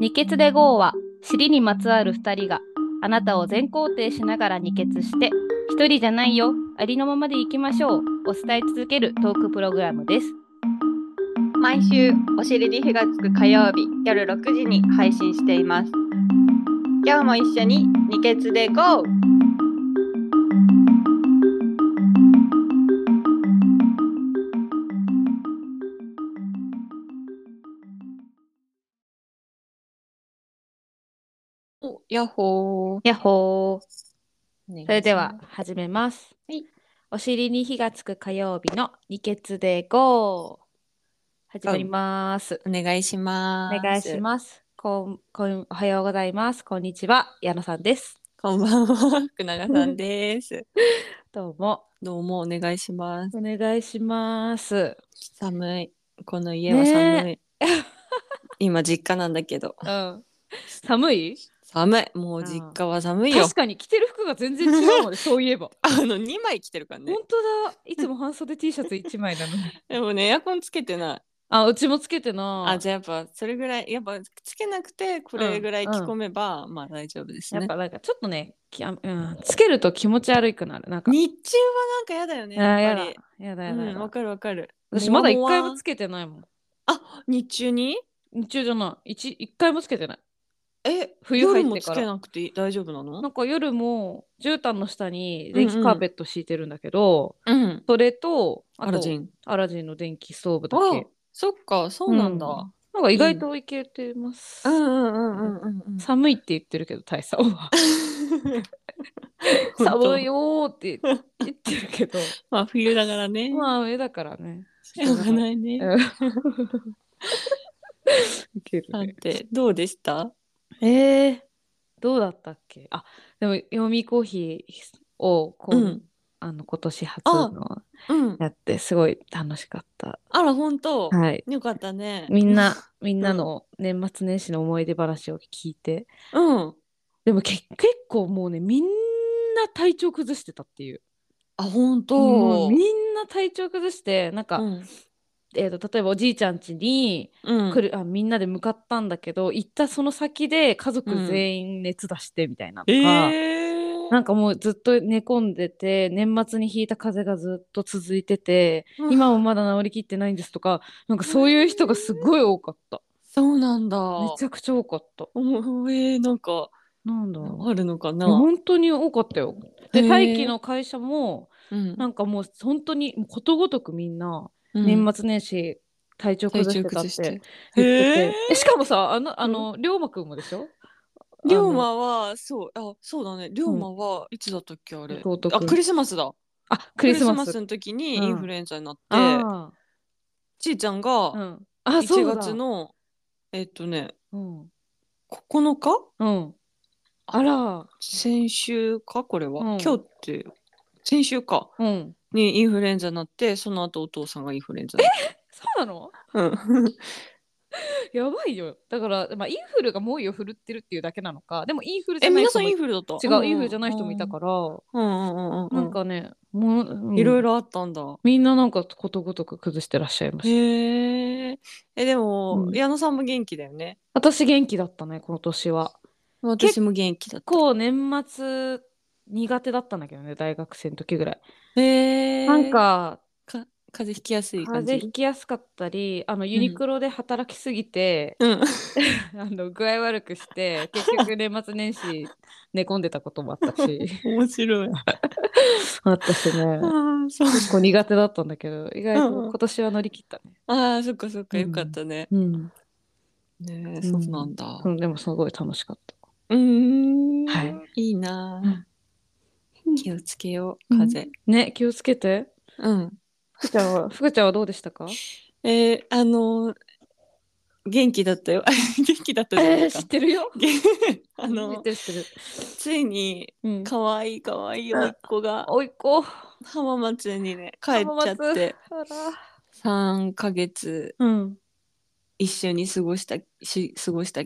二血で GO は尻にまつわる2人があなたを全肯定しながら二血して一人じゃないよありのままでいきましょうを伝え続けるトークプログラムです毎週お尻に火がつく火曜日夜6時に配信しています今日も一緒に二血で GO! やっほー。やっほー。それでは始めます、はい。お尻に火がつく火曜日の二血で GO 始まります、お願いしおます。願いします。こんこんおはようございます。こんにちは。矢野さんです。こんばんは。福永さんです。どうも。どうもお願いします。お願いします。寒い。この家は寒い、ね今実家なんだけど。うん。寒い？寒い。もう実家は寒いよ。確かに着てる服が全然違うもんね そういえば。あの2枚着てるからね。本当だ。いつも半袖 T シャツ1枚なのに。でもねエアコンつけてない。あうちもつけてない。あじゃあやっぱそれぐらいやっぱつけなくてこれぐらい着込めば、まあ大丈夫ですね。やっぱなんかちょっとねきあ、うん、つけると気持ち悪くなる。なんか。日中はなんかやだよねやっぱり。やだやだやだやだ。うんわかるわかる。私まだ一回もつけてないもん。あ日中に？日中じゃない。一一回もつけてないえ冬入夜もってから？つけなくていい？大丈夫なの？なんか夜も絨毯の下に電気カーペット敷いてるんだけど、うん。それとあとアラジン。アラジンの電気ストーブだあけそっかそうなんだ、うん。なんか意外といけてます、うんうんうんうんうんうん。寒いって言ってるけど大佐は。寒いよーって言ってるけど。まあ冬だからね。まあ上だからね。しょうがないね。うん。いけるさねてどうでした？えー、どうだったっけ？あでも読みコーヒーをこう、うんあの今年初あのうん。やってすごい楽しかったあら本当？はいよかったね。みんなみんなの年末年始の思い出話を聞いてうん。でもけ結構もうねみんな体調崩してたっていうあ本も当。うみんな体調崩してなんか、うんえー、と例えばおじいちゃん家にうん。来る、あみんなで向かったんだけど行ったその先で家族全員熱出してみたいなのえが、えなんかもうずっと寝込んでて年末に引いた風邪がずっと続いてて、うん今もまだ治りきってないんですとかなんかそういう人がすごい多かった、そうなんだ。めちゃくちゃ多かった。おえー、なんかなんだろあるのかな？本当に多かったよ。でへー。大気の会社もうん。なんかもう本当にことごとくみんなうん。年末年始体調崩してたってて。言ってへてえしかもさあのあの龍馬くんもでしょ？龍馬はそう。あそうだね。龍馬はいつだったっけあれ、あクリスマスだ。あクリスマス。の時にうん。インフルエンザになって、あちーちゃんーがうん。あそう1だ。月のえっとねうん。9日？うん。あら。先週か？これは、うん。今日って先週か。うんにインフルエンザになってその後お父さんがインフルエンザにそうなの？なってやばいよ。だから、まあ、インフルが猛威を振るってるっていうだけなのか。でもインフルじえゃない皆さん人もインフルだった。違う、インフルじゃない人もいたから、うんうんうんうんなんかねもう、うん。いろいろあったんだ。みんななんかことごとく崩してらっしゃいました。へええでも、うん。矢野さんも元気だよね。私元気だったねこの年は。私も元気だった。こう年末苦手だったんだけどね大学生の時ぐらい、へえなんかか風邪ひきやすい風感じ？邪ひきやすかったりあのユニクロで働きすぎて、うん。あの具合悪くして結局年末年始寝込んでたこともあったし。面白い。あったしね。ああそう。結構苦手だったんだけど意外とうんうん。今年は乗り切ったね。ああそっかそっかうん。よかったね、うん、ねえそうなんだ。うんでもすごい楽しかった。うーん。はい。いいなうん気をつけよう風。邪ね気をつけて。うん、ふくちゃんは ふくちゃんはどうでしたか？えー、あのー元気だったよ。元気だったじゃないえー、か知ってるよ。あ知のってる知ってる。ついにうん。可愛い可愛い甥っ子がおいっ子。浜松にね帰っちゃっ浜松て。あら。3ヶ月うん。一緒に過ごしたし過ごした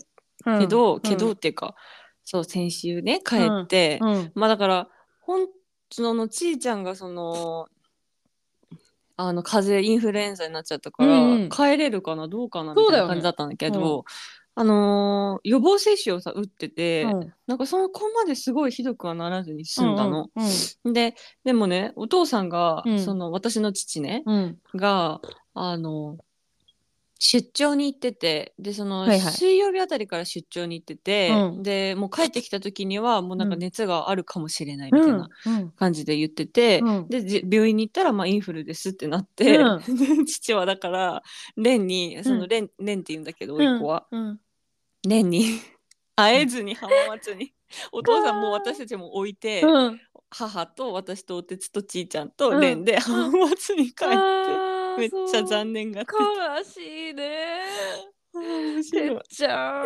うんけど、うん。けどっていうかそう先週ね帰って、うん。まあだからほんそのちーちゃんがそのあの風邪インフルエンザになっちゃったから、うんうん。帰れるかなどうかなみそうだよね。たいな感じだったんだけど、あのー予防接種をさ打ってて、うん。なんかそのこまですごいひどくはならずに済んだの。うん。ででもねお父さんが、うん。その私の父ね、うん。があの出張に行っててでその、はいはい。水曜日あたりから出張に行ってて、うん。でもう帰ってきた時にはもうなんかうん。熱があるかもしれないみたいなうん。感じで言ってて、うん。でじ病院に行ったら、まあ、インフルですってなって、うで 父はだから蓮にそのうん。蓮蓮って言うんだけど甥っ子は。うん。蓮に。会えずに浜松に。お父さんもう私たちも置いて、うん。母と私とおてつとちーちゃんとうん。蓮で浜松に帰って、めっちゃ残念がって。悲しいね。た面て白ちゃん。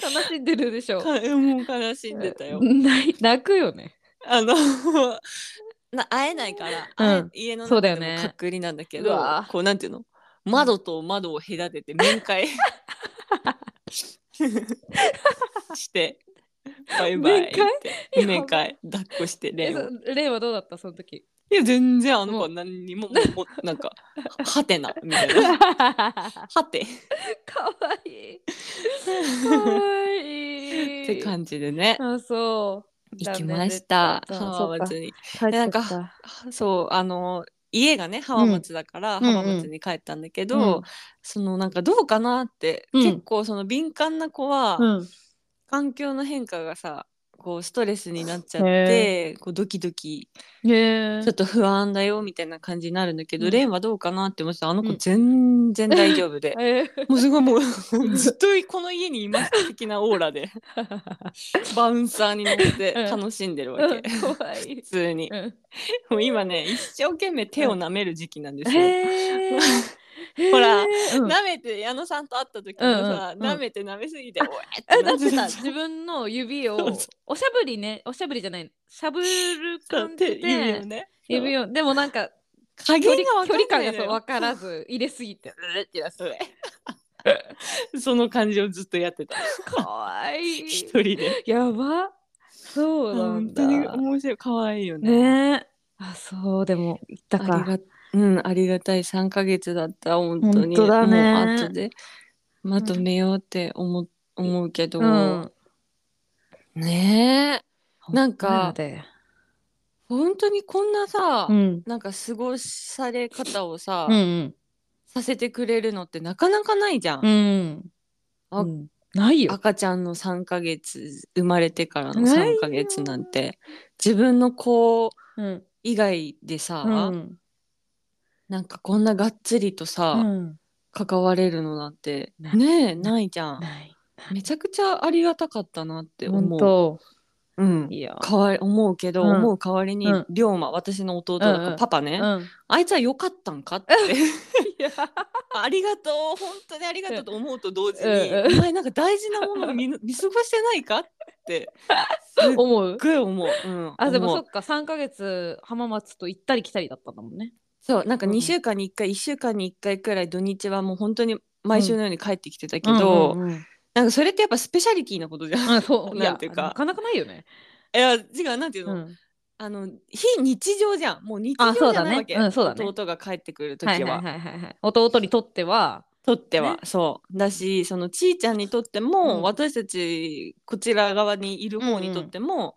悲しんでるでしょ。かもう悲しんでたよ。泣くよね。あの な会えないから、会え家のそうだ中でよね。も隔離なんだけど、うわこうなんていうの？窓と窓を隔てて面会。してバイバイって。面会？抱っこしてレイはどうだった？その時いや全然あの子は何にももうもうなんかはてなみたいな。はて。かわいい。かわいい。って感じでね。あそう。行きました。浜松に。帰ってなんかそうあの家がね浜松だからうん。浜松に帰ったんだけど、うん。そのなんかどうかなって、うん。結構その敏感な子は、うん。環境の変化がさこうストレスになっちゃっへてこうドキドキちょっと不安だよみたいな感じになるんだけど、うん。レンはどうかなって思ってたらあの子うん。全然大丈夫で、えもうすごいもうずっとこの家にいます的なオーラで バウンサーに乗ってうん。楽しんでるわけ、普通に。うん。もう今ね一生懸命手を舐める時期なんですよ、ほらうん。舐めて矢野さんと会った時もさ、うんうんうん。舐めて舐めすぎておえっえてだってさなってた。自分の指をそうそおしゃぶりねおしゃぶりじゃないしゃぶる感じ手指をでね。指を。でもなんか加距減が分離距離かんないのよ。感がそう分からず 入れすぎて。うってやつ その感じをずっとやってた。かわいい。一人で。やば。そうなんだ。本当に面白い。可愛いよね。ね。えあそうでも言ったあかりがうんありがたい。3ヶ月だった本当に。本当だね。もう後で。まとめようって思,、う思うけど、うん。ねえ。なんかで本当にこんなさ、うん。なんか過ごされ方をさ、うんさせてくれるのってなかなかないじゃん、うん。あうん。ないよ。赤ちゃんの3ヶ月生まれてからのないよ。3ヶ月なんて自分の子うん。以外でさ、うんなんかこんながっつりとさ、うん。関われるのなんてない。ねえない。じゃん。ない。めちゃくちゃありがたかったなって思う、本当。うん、いや。かわい思うけど、うん。思う代わりに、うん。龍馬私の弟だから、うん。うんパパね、うん。あいつは良かったんかって。いや。ありがとう本当にありがとうと思うと同時に、うん。うん。お前なんか大事なものを見ぬ 見過ごしてないかって すっ思うごい思う、うん、あでも思う。そっか3ヶ月浜松と行ったり来たりだったんだもんねそうなんかうん2週間に1回、1週間に1回くらい土日はもう本当に毎週のように帰ってきてたけど、うんうんうん。なんかそれってやっぱスペシャリティなことじゃん。あそう。なんていうか。なかなかないよね。いや違うなんていうの、うん。あの非日常じゃん。もう日常じゃないわけ、うんそうだね。弟が帰ってくる時は,、はいはいはいはいはい。弟にとっては。とっては、ね。そう。だしそのちーちゃんにとっても、うん。私たちこちら側にいる方にとっても、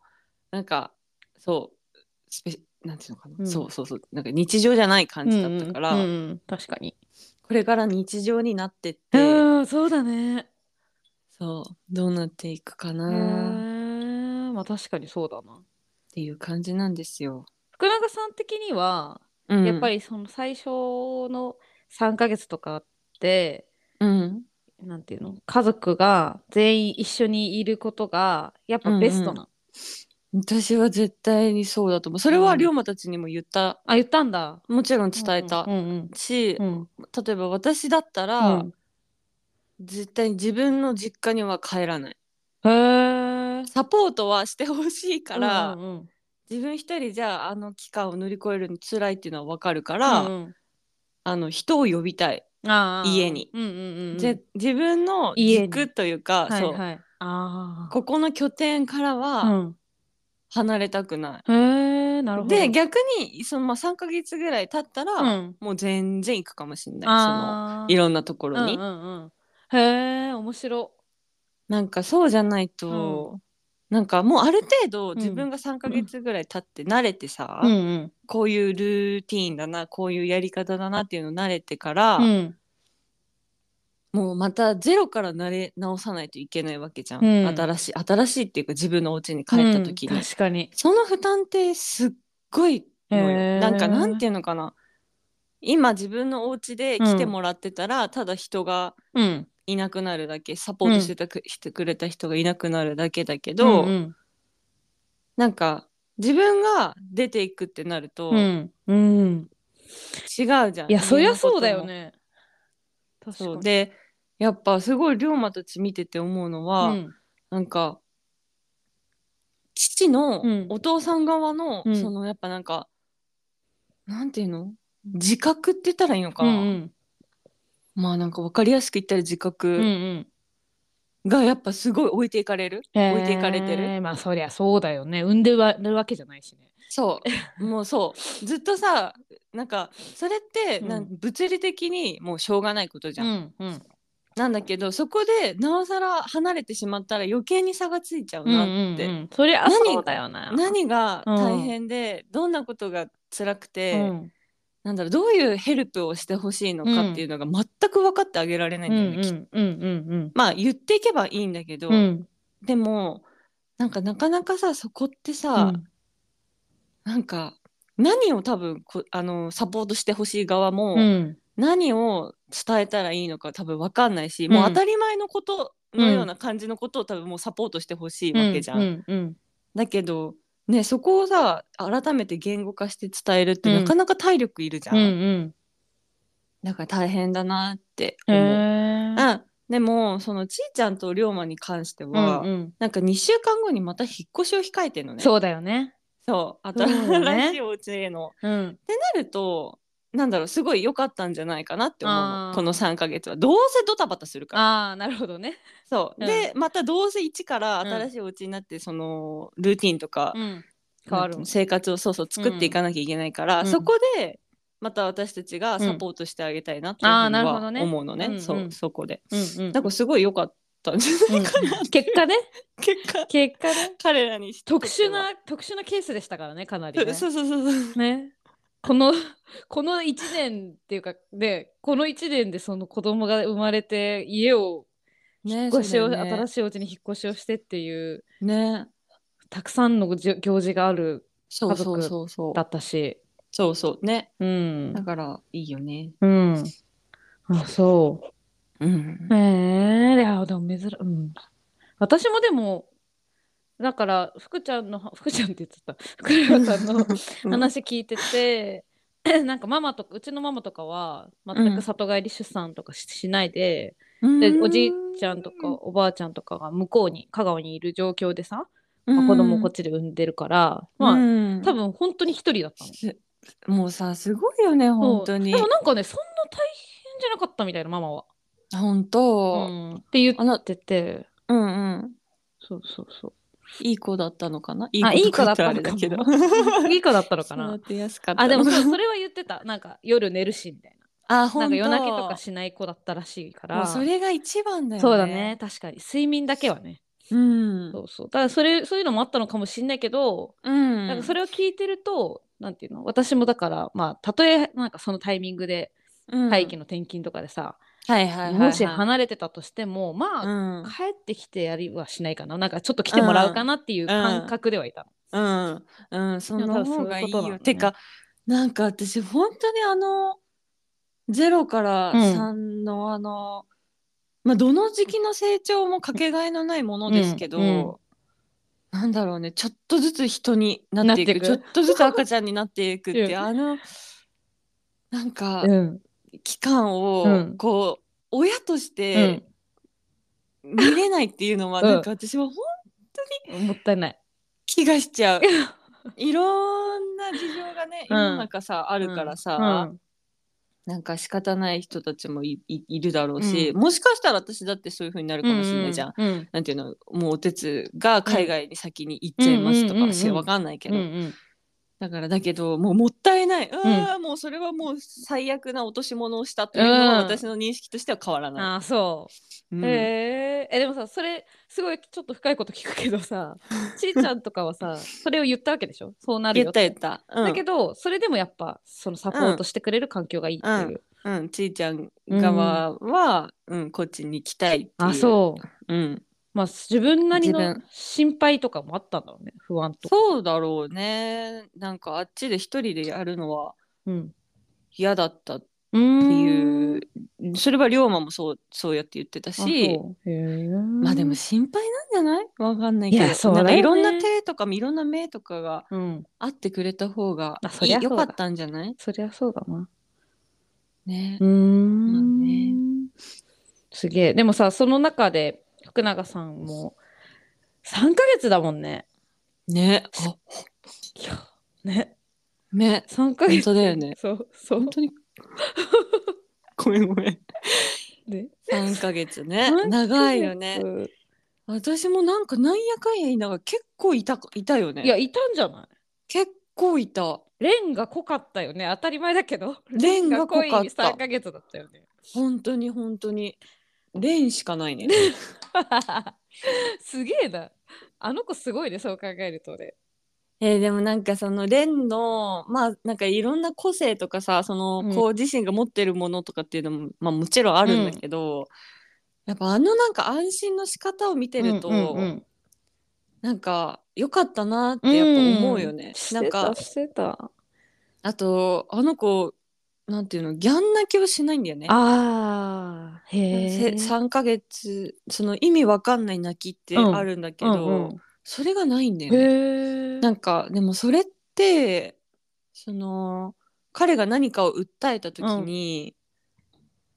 なんかそうスペなんていうのかな、うん。そうそうそう。なんか日常じゃない感じだったから、うんうんうん。確かに。これから日常になってって、うんそうだね。そうどうなっていくかへなまあ確かにそうだな。ていう感じなんですよ。福永さん的にはうん、やっぱりその最初の3ヶ月とかってうん。なんていうの？家族が全員一緒にいることがやっぱベストな、私は絶対にそうだと思う。それは龍馬たちにも言った、あ言ったんだ。もちろん伝えた、うんうんし、うん。うん。例えば私だったら、うん。絶対に自分の実家には帰らない。へー。サポートはしてほしいから、うんうん自分一人じゃあの期間を乗り越えるの辛いっていうのは分かるかうら、んうん。あの人を呼びたい、あー家に。うんうんうんうん。ぜ自分の家に。軸というか、そうはい。はいあここの拠点からあはうん離れたくない、へえなるほど。で逆にそのまあ3ヶ月ぐらい経ったら、うん。もう全然行くかもしれない。そのあーいろんなところに、うんうんうん。へえ面白。なんかそうじゃないと、なんかもうある程度ん。自分が3ヶ月ぐらい経って慣れてさ、うんうん。こういうルーティーンだなこういうやり方だなっていうの慣れてから、うんもうまたゼロから慣れ直さないといけないわけじゃん、うん。新しい新しいっていうか自分のお家に帰った時に、うん確かに。その負担ってすっごいのよ、へー。なんかなんていうのかな。今自分のお家で来てもらってたら、ただ人がうん。いなくなるだけサポートしてたく、してくれた人がいなくなるだけだけど、うんなんか自分が出ていくってなると、うん。うん。違うじゃんいやそりゃそうだよね。確かに。そう。でやっぱすごい龍馬たち見てて思うのは、うん。なんか父のうん。お父さん側の、うん。そのやっぱなんかなんていうの？自覚って言ったらいいのか。うな、ん。まあなんか分かりやすく言ったら自うんうんう覚ん。がやっぱすごい置いていかれる、置いていかれてる？えーまあそりゃそうだよね。産んではるわけじゃないしね。そう。もうそう。ずっとさなんかそれってなん物理的にもうしょうがないことじゃん、んうんなんだけどそこでなおさら離れてしまったら余計に差がついちゃううんなうんって、うん。そりゃ何そうだよな。何が大変で、どんなことが辛くて、うん。なんだろうどういうヘルプをしてほしいのかっていうのが全く分かってあげられないんうんだよね、きっとうんうんうん。まあ言っていけばいいんだけど、うん。うんでもなんかなかなかさそこってさ、なんか何を多分こあのサポートしてほしい側も、うん何を伝えたらいいのか多分分かんないし、うんもう当たり前のことのような感じのことを多分もうサポートしてほしいわけじゃん。うんうんだけどねそこをさ改めて言語化して伝えるってうんなかなか体力いるじゃん。うんうんだから大変だなってへ思う。でもそのちいちゃんと龍馬に関してうんは、うんなんか2週間後にまた引っ越しを控えてるのね。そうだよねそう新しいお家への。うんってなるとなんだろうすごい良かったんじゃないかなって思うあー。のこの3ヶ月は。どうせドタバタするから。ああなるほどね。そう。うん。でまたどうせ一からうん。新しいお家になってそのルーティンとか、うん。変わるなんていうの生活をそうそう作っていかなきゃいけないから、うん。そこでまた私たちがサポートしてあげたいなっていうあーふうにはなるほどね。思うのね,、うん。うんそうそこで。うんうん。なんかすごい良かったんじゃないかな、う ん結果ね。結果。結果ね。彼らにして特殊な特殊なケースでしたからねかなりね。そうそうそうそう。ねこの この1年っていうかでこの1年でその子供が生まれて家をね引っ越しを、そうだよね。新しいお家に引っ越しをしてっていうね。たくさんの行事があるそうそうそうそう。だったし。そうそう。ね。うん。だからいいよね。うん。あそう。うん。ええ。いやでも珍うん、私もでもだから福ちゃんの福ちゃんって言ってた。福山さんの話聞いてて、なんかママとかうちのママとかは全く里帰り出産とかし,、しないででおじいちゃんとかおばあちゃんとかが向こうに香川にいる状況でさ、まあ子供をこっちで産んでるから、まあ、うん。多分本当に一人だったの。すもうさすごいよね本当に。でもなんかねそんな大変じゃなかったみたいなママは。本う当ん、って言ってて。うんうん。そうそうそう。いい子だったのかな？いあいい子だった言らあのかれだけど。も いい子だったのかな？育てやすかった。あでものそれは言ってた。なんか夜寝るしみたいな。あなんか夜泣きとかしない子だったらしいから。それが一番だよね。そうだね確かに。睡眠だけはね。うん。そうそう。だからそれそういうのもあったのかもしんないけど、うん。なんかそれを聞いてるとなんていうの？私もだからまあたとえなんかそのタイミングでうん。大気の転勤とかでさ、はいはいはいはい。もし離れてたとしてもまあ、うん。帰ってきてやりはしないかな。なんかちょっと来てもらうかなっていう感覚ではいたの、うん、うん、そでも多の分そういう方がいいよ。ことなのね。てか、なんか私、本当にあの、0からうん。3のあの、まあ、どの時期の成長もかけがえのないものですけど、うん。うん。なんだろうね、ちょっとずつ人になっていく、なっていく。ちょっとずつ赤ちゃんになっていくっていう、うん。あの、なんか、うん期間を、うん。こう、親として見れないっていうのは、うんなん。か私は本うん、もったいない。気がしちゃう。いろんな事情がね、うん。世の中さ、あるからさ、うん。なんか仕方ない人たちもいいいるだろうし、うん。もしかしたら私だってそういう風になるかもしれないじゃん。うんうん。なんていうのもうお手つが海外に先に行っちゃいますとかしうわかんないけど、うんうんだからだけどもうもったいない。ああ、もうそれはもう最悪な落とし物をしたというのはうん。私の認識としては変わらない。ああそう。うん。へええでもさそれすごいちょっと深いこと聞くけどさ ちいちゃんとかはさそれを言ったわけでしょ？そうなる言よった言った。うん、だけどそれでもやっぱそのサポートしてくれる環境がいいっていう、うん、ちいちゃん側は、うんこっちに来たいっていう。あそうう。うん、まあ自分なりの心配とかもあったんだろうね不安とか。そうだろうね。なんかあっちで一人でやるのはうん。嫌だったってう。ーん。いう、それは龍馬もそうそうやって言ってたあし。まあでも心配なんじゃない？わかんないけど。いね。なんかいろんな手とかもいろんな目とかがうん。あってくれた方がいりゃそうだ。よかったんじゃない？そりゃそうだな。ね。うーん、まあね。すげえ。でもさその中で福永さんも3ヶ月だもんね。ね。あいやね。ね。3ヶ月。本当だよね。そうそう。本当に。ごめんごめん。で3ヶ月ね。3長いよね。私もなんかなんやかんや言いながら結構いたいたよね。いやいたんじゃない？結構いた。レンが濃かったよね。当たり前だけど。レンが濃い3ヶ月だったよね。本当に本当に。レンしかないね すげえな。あの子すごいねそう考えるとねえーでもなんかそのレンのまあなんかいろんな個性とかさそのうん。子自身が持ってるものとかっていうのも、まあもちろんあるんだけど、やっぱあのなんか安心の仕方を見てると、うんうんうん。なんか良かったなってやっぱ思うよね。してなんかたしてた。あとあの子なんていうのギャン泣きをしないんだよね。あーへせえ3ヶ月その意味わかんない泣きってうん。あるんだけど、うんうん。それがないんだよね。なんかでもそれってその彼が何かを訴えた時に、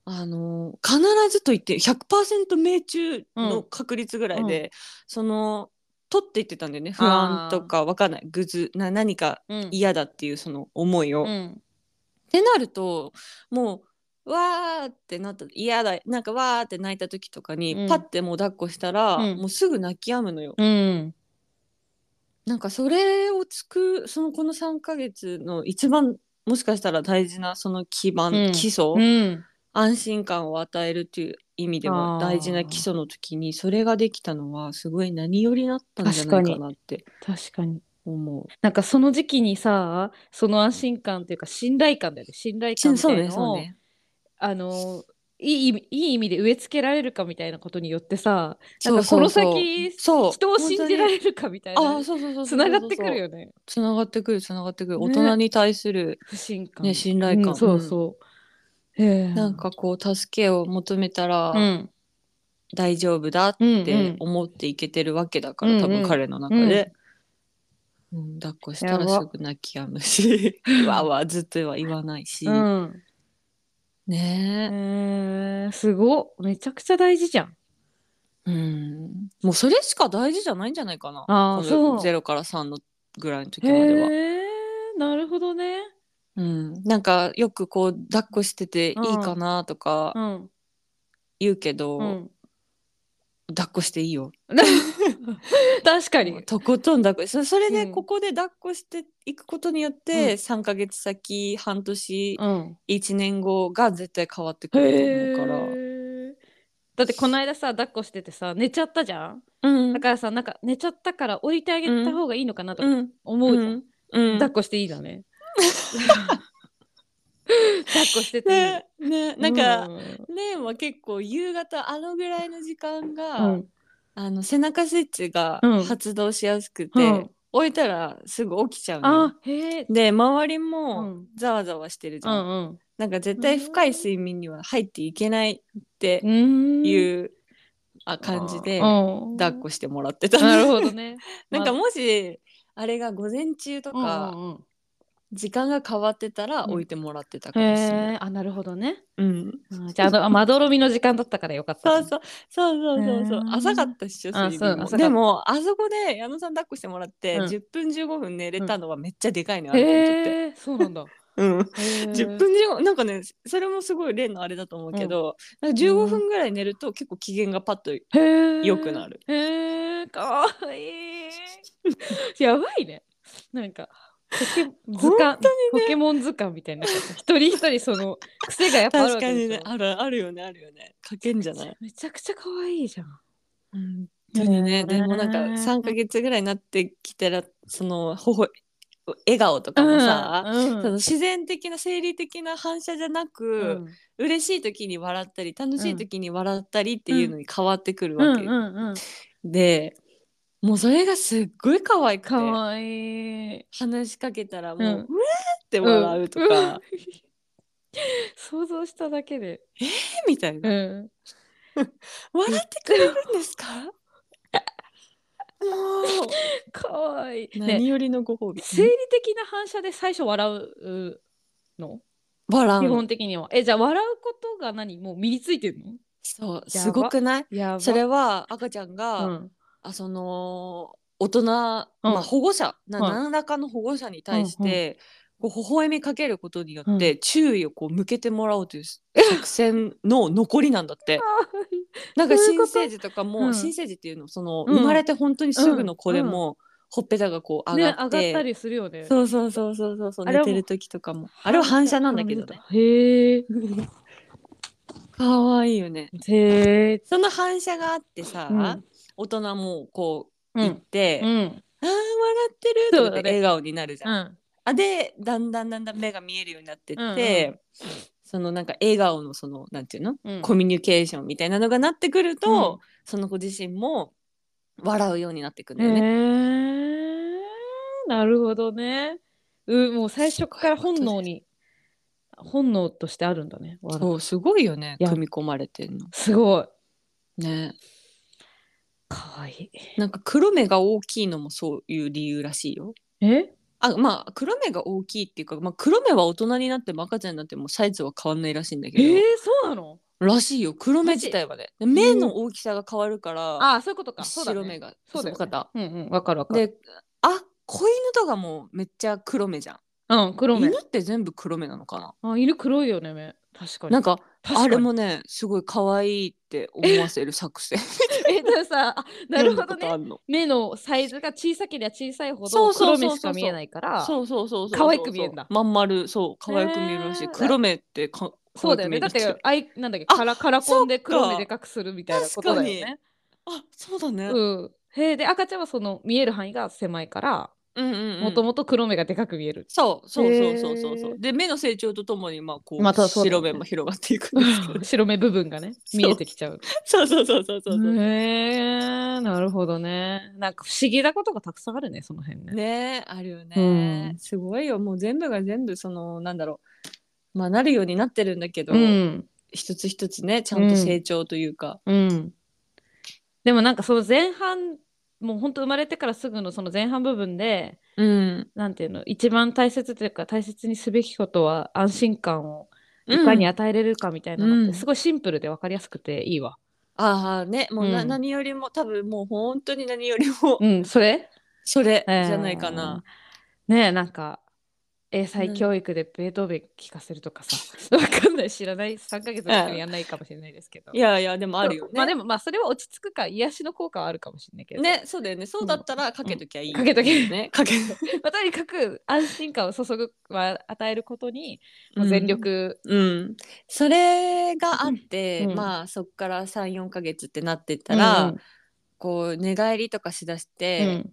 あの必ずと言って100%命中の確率ぐらいで、その取っていってたんだよね。不安とかわかんない。ぐずな何かうん。嫌だっていうその思いを。っうんてなるともうわーってなった嫌だなんかわーって泣いた時とかに、うん。パッてもう抱っこしたら、うん。もうすぐ泣き止むのよ。うん。なんかそれをつくそのこの3ヶ月の一番もしかしたら大事なその基盤、うん。基礎、うん。安心感を与えるっていう意味でもあー。大事な基礎の時にそれができたのはすごい何よりなったんじゃないかなって。確かに思う。なんかその時期にさその安心感っていうか信頼感だよね。信頼感みたそういのを、ねそうね。あのいい意味いい意味で植え付けられるかみたいなことによってさなんかこの先そう人を信じられるかみたいあなーそうそうそうそう。つながってくるよね。つながってくるつながってくる、ね。大人に対する不信感、ね信頼感。うんそうそう、へえ。なんかこう助けを求めたらうん。大丈夫だっうんうってん。思っていけてるわけだから、うんうん。多分彼の中で、うん抱っこしたらすぐ泣き止むし。わーわーずっとは言わないし、うん。ね。えー、すごっ。めちゃくちゃ大事じゃん。え、うん、もうそれしか大事じゃないんじゃないかな。あそう。の0から3のぐらいの時へまでは。えなるほどね。うん、なんかよくこう抱っこしてていいかなとかうん。言うけど、うん。抱っこしていいよ。確かに。とことん抱っこ。そそれでうん。ここで抱っこしていくことによっうん。て、3ヶ月先半年うん。1年後が絶対変わってくると思うから。だってこの間さ抱っこしててさ寝ちゃったじゃん？うん。だからさなんか寝ちゃったから置いてあげた方がいいのかなと思うじゃん、うん。うん。抱っこしていいだね？抱っこしててね。ね。なんか、うん。レンは結構夕方あのぐらいの時間が、うんあの背中スイッチがうん。発動しやすくて、うん。置いたらすぐ起きちゃうので周りうもん。ざわざわしてるじうゃん、んうん。なんか絶対深い睡眠には入っていけないっていう、あ感じでうん。抱っこしてもらってた、なるほどね。なんかもしあれが午前中とうんかうんうん時間が変わってたらうん。置いてもらってたかもしれない。へえあなるほどね。うん、うんじゃああのあまどろみの時間だったからよかった。ねそうそうそうそうそう。そうへー。浅かったっしょあ睡眠も。でもあそこで矢野さん抱っこしてもらって、うん。10分15分寝れたのはめっちゃでかいのよ、あの子にとって。へえそうなんだ。うん、へー。10分15分なんかねそれもすごい例のあれだと思うけど、なんか15分ぐらい寝ると結構機嫌がパッとへえ良くなる。へえかわいい。やばいね。なんかケ図鑑、ポケモン図鑑みたいな一人一人その癖がやっぱあるわ確かにけでしょ。ね。あるあるよねあるよね。書けんじゃない？めちゃくちゃ可愛いじゃん。本当にね、うん。でもなんか3ヶ月ぐらいになってきたらそのほほ笑顔とかもさ、うん。その自然的な生理的な反射じゃなく、うん。嬉しい時に笑ったり楽しい時に笑ったりっていうのに変わってくるわけ、うんうんうん。でもうそれがすっごい可愛くて。可愛い。話しかけたらもう、ううんわーって笑うとか、うん。想像しただけで。みたいな、うん。笑ってくれるんですか？も可愛い。うね。何よりのご褒美、生理的な反射で最初笑うの？基笑う。の本的には。えじゃあ笑うことが何？もう身についてるの？そう。やば。すごくない？やば。それは赤ちゃんが、うんあその大人、まあ、保護者、なはい何らかの保護者に対して、こう微笑みかけることにようって注意をこう向けてもらおうという 作戦の残りなんだって。なんか新生児とかも、うん新生児っていうのその、うん生まれて本当にすぐの子でも、ほっぺたがこう上ねがって、上がったりするよね。そうそうそうそうそうそう寝てる時とかもあれは反射なんだけどね。へえ。かわいいよね。へえ。その反射があってさ、うん大人もこうう行っん。て、うん。あー笑ってるとかってそうだね笑顔になるじゃん。うん。あでだんだんだんだん目が見えるようになってって、そのなんか笑顔のそのなんていうの、うんコミュニケーションみたいなのがなってくると、うんその子自身も笑うようになってくるんだへよね。え。なるほどね。うん、もう最初から本能に本能としてあるんだね。笑うそうすごいよね組み込まれてんの。すごい。ねかわいい。なんか黒目が大きいのもそういう理由らしいよ。え？あまあ黒目が大きいっていうか、まあ、黒目は大人になっても赤ちゃんになってもサイズは変わんないらしいんだけど、えー、そうなの？らしいよ黒目自体はねで目の大きさが変わるから、あ、そういうことか。そうだね白目がそうだよね分かったうんうん、わかるわかる。であ子犬とかもめっちゃ黒目じゃんうん、黒目犬。って全部黒目なのかな？あ、犬黒いよね、目。確かに。なんか確かにあれもねすごい可愛いって思わせる作戦 え、でもさ、あなるほどね。読んだことあんの？目のサイズが小さければ小さいほどそうそうそうそう黒目しか見えないから。そうそうそうそう可愛く見えんだまん丸そう可愛く見えるらしいへー黒目ってかそうだよね。だって可愛く見えるあいなんだっけあカラカラコンで黒目でかくするみたいなことだよね。あそうだね、うん。へえで赤ちゃんはその見える範囲が狭いからもともと黒目がでかく見える。そうそうそうそうそうで目の成長とともにまあこう、またそうだね。白目も広がっていくんですけど 白目部分がねそう 見えてきちゃう。そう。そうそうそうそうそうへえなるほどね。なんか不思議なことがたくさんあるねその辺ね。ねあるよね、うん。すごいよ。もう全部が全部そのなんだろう。まあなるようになってるんだけど、うん。一つ一つねちゃんと成長というか、うん。でもなんかその前半もう本当生まれてからすぐのその前半部分でうん、なんていうの一番大切というか大切にすべきことは安心感をいうん。かに与えれるかみたいなのってうん。すごいシンプルで分かりやすくていいわ。ああね。もうな、うん。何よりも多分もう本当に何よりもうん、それ？それじえーゃないかな、ねえなんか英才教育でベートーベン聞かせるとかさ。わかんない。知らない。3ヶ月の時にやんないかもしれないですけど。いやいやでもあるよね。まあでもまあそれは落ち着くか癒しの効果はあるかもしれないけど。ねそうだよね。そうだったらかけときゃいい、かけとけね。かけまあ、とにかく安心感を注ぐは与えることに、まあ、全力、うん、それがあって、うん。まあそっから34ヶ月ってなってったら、こう寝返りとかしだしうん。て、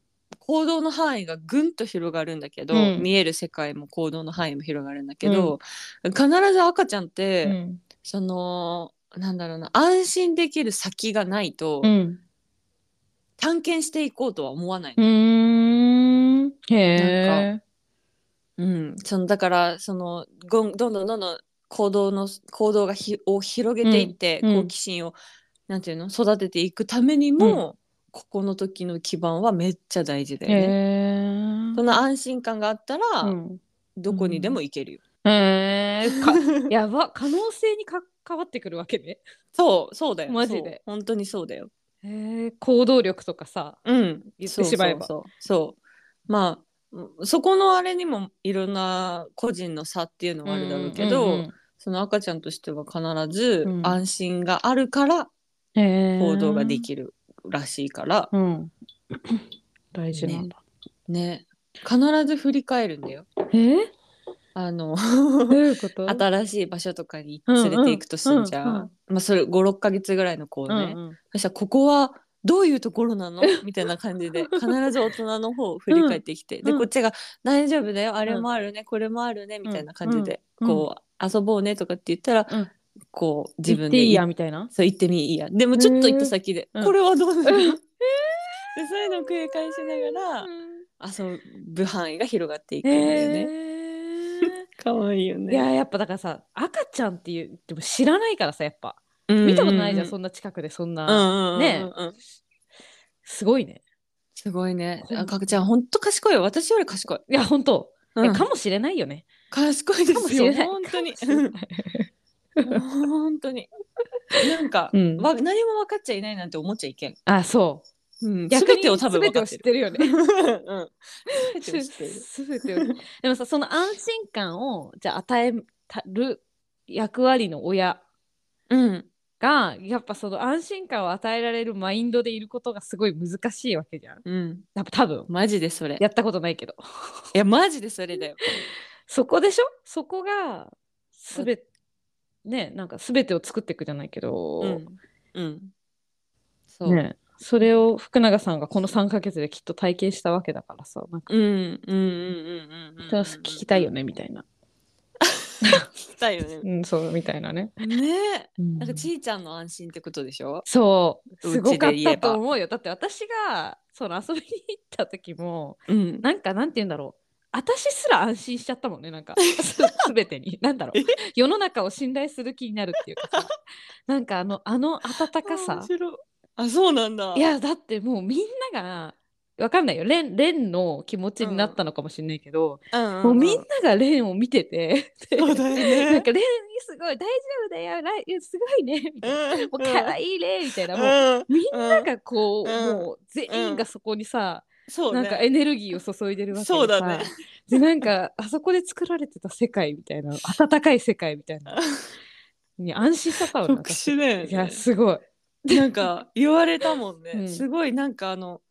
行動の範囲がぐんと広がるんだけど、うん。見える世界も行動の範囲も広がるんだけど、必ず赤ちゃんって、うんそのなんだろうな安心できる先がないと、うん。探検していこうとは思わない。うーん。へえうん、そのだからそのごんどんどんどんどん行動の行動がひを広げていって、うん。うん。好奇心をなんていうの育てていくためにも、ここの時の基盤はめっちゃ大事だよへね。えその安心感があったら、うん。どこにでも行けるよ。へえか やば。可能性にか関わってくるわけね。そうそうだよ。マジで。本当にそうだよ。へえ行動力とかさ。うん。言ってしまえば。そうそうまあう。んそこのあれにもいろんな個人の差っていうのはあるだろうけど、うんうんその赤ちゃんとしては必ずうん。安心があるから行動ができるらしいから、うん。大事なんだ、ね。必ず振り返るんだよ。え？あのどういうこと？新しい場所とかに連れて行くとすんじゃん。うんうん。まあそれ56ヶ月ぐらいの子をね。うんうん。そしたらここはどういうところなの？みたいな感じで必ず大人の方を振り返ってきて、でうん。こっちが「大丈夫だよ。あれもあるね、これもあるね」みたいな感じで、うん。こう遊ぼうねとかって言ったら、うんこう自分で言っていいやみたいな？そう言ってみいいや。でもちょっと行った先で、うんこれはどうなの、うん。でそういうのを繰り返しながら遊ぶ範囲が広がっていくんだよね。え可愛いよー、いね。ややっぱだからさ赤ちゃんっていうでも知らないからさやっぱ。うん見たことないじゃん、うそんな近くでそんな、うんうんうんねうんうん。すごいね。すごいね。ほんあかくちゃん本当賢いよ。私より賢い。いや本当、うん。かもしれないよね。賢いですよ。本当に。本当に。なんか、うんわ何も分かっちゃいないなんて思っちゃいけん。あそううん、逆に全てを多分分かってる。全てを知ってるよね うん。全てを知ってる。全てをでもさその安心感をじゃあ与えたる役割の親うん。がやっぱその安心感を与えられるマインドでいることがすごい難しいわけじゃん。うん。やっぱ多分マジでそれ。やったことないけどいや、マジでそれだよ。そこでしょ？そこがすべねなんか全てを作っていくじゃないけど、うん。うん。そう。ねそれを福永さんがこの3ヶ月できっと体験したわけだからさなんかうん。うん。うん。うん。うん。うん。それは聞きたいよねみたいな、聞きたいよね。うん、そうみたいなね、ねえ。うんなんかちいちゃんの安心ってことでしょ？そうすごかったと思うよだって私がその遊びに行った時もうん。なんかなんて言うんだろう私すら安心しちゃったもんねなんか。す全てに。なんだろう。え？世の中を信頼する気になるっていうかさ。なんかあのあの温かさ。あ、そうなんだ。いやだってもうみんながわかんないよ。レンレンの気持ちになったのかもしれないけど、うんうんうん、もうみんながレンを見てて。でそうだよね。なんかレンすごい大丈夫だよ。ライすごいね。みたいな、うん、もう可愛いねみたいな、もううん、みんながこう、うん。もう全員がそこにさ、そうね。なんかエネルギーを注いでるわけでさ。そうだね。でなんかあそこで作られてた世界みたいな温かい世界みたいな。に安心したわ特殊だよね。いやすごい。なんか言われたもんね、うん。すごいなんかあの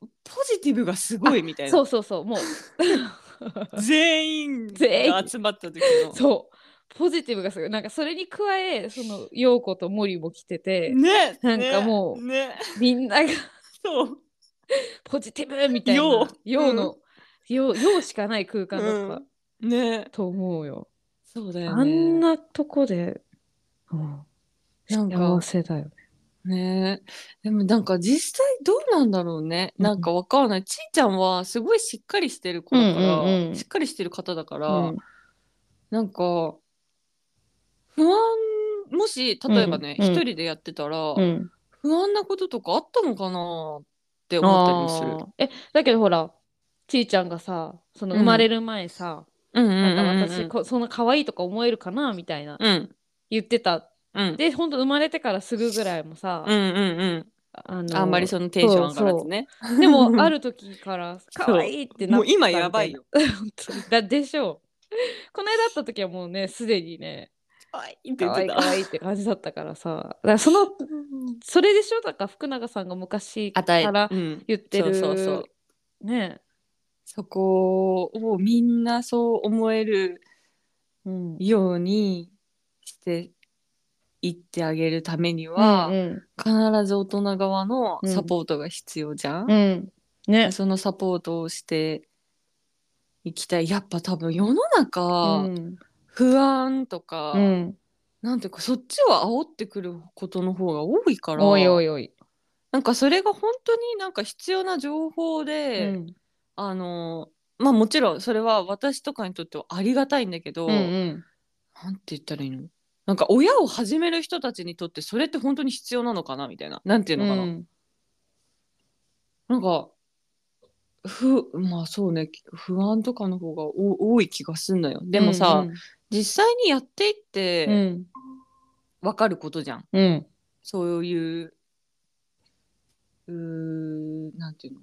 ポジティブがすごいみたいな。そうそうそうもう。全 員全員が集まった時の。そう。ポジティブがすごい。なんかそれに加えその陽子と森も来てて、ねなんかもうねね。みんながそう ポジティブみたいな陽陽の、陽陽しかない空間だったね。と思うよ、そうだよあねんなとこで、うん、なんか幸せだよね。ね。でもなんか実際どうなんだろうね、うん。なんかわかんない。ちいちゃんはすごいしっかりしてる子だから、うんうんうん。しっかりしてる方だから、うん。なんか不安もし例えばねうん。一、人でやってたら、うん。不安なこととかあったのかなって思ったりもする。えだけどほらちいちゃんがさそのうん。生まれる前さ、うんなんうんか私こそんな可愛いとか思えるかなみたいなうん。言ってた。うん。でほんと生まれてからすぐぐらいもさ、うんうんうん。あのあんまりそのテンション上がらずね。でもある時から 可愛いってなったもう今やばいよ。本当に。だでしょう。この間会った時はもうねすでにね可愛いって言ってた。可愛いって感じだったからさ。だからそのそれでしょ？だから福永さんが昔からうん。言ってる、そうそうそう。ね。そこをみんなそう思えるうん。ようにしていってあげるためには、うん必ず大人側のサポートが必要じゃん、うん、うん。ね。そのサポートをしていきたい。やっぱ多分世のう中、ん不安とか、うん。なんていうかそっちを煽ってくることの方が多いからおいおいおい、なんかそれが本当になんか必要な情報うで、ん。あのまあもちろんそれは私とかにとってはありがたいんだけど、うんうん。なんて言ったらいいの？なんか親を始める人たちにとってそれって本当に必要なのかなみたいな。なんていうのかな、うん。なんかふまあそうね不安とかの方がお多い気がすんのよ。でもさ、うん実際にやっていっうてん。分かることじゃん、うん。そういううーなんていうの？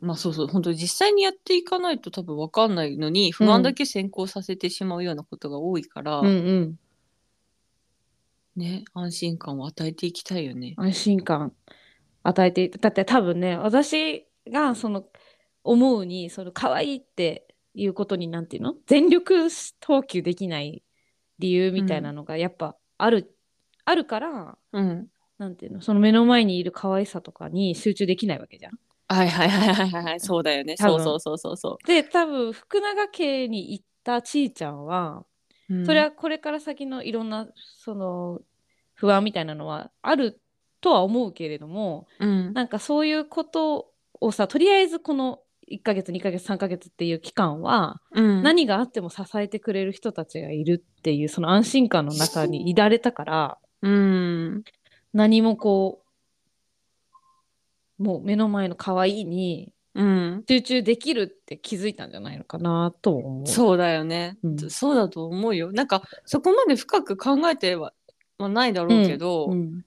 まあそうそう。本当に実際にやっていかないと多分分かんないのに不安だけ先行させてしまうようなことが多いから、うんうん。ね安心感を与えていきたいよね。安心感。与えてだって多分ね私がその思うにその可愛いっていうことになんていうの？全力投球できない理由みたいなのがやっぱある、あるからうん。なんていうの？その目の前にいる可愛さとかに集中できないわけじゃん。はいはいはいはいはいはい。そうだよね。そうそうそうそうそで多分福永家に行ったちーちゃんは、う、うん。それはこれから先のいろんなその不安みたいなのはあるとは思うけれどもうん。なんかそういうことをさとりあえずこの1ヶ月2ヶ月3ヶ月っていう期間は、うん。何があっても支えてくれる人たちがいるっていうその安心感の中にいられたからうん。何もこうもう目の前の可愛いにうん。集中できるって気づいたんじゃないのかなと思う。そうだよね、うん。そうだと思うよ。なんかそこまで深く考えてははないだろうけど、うん。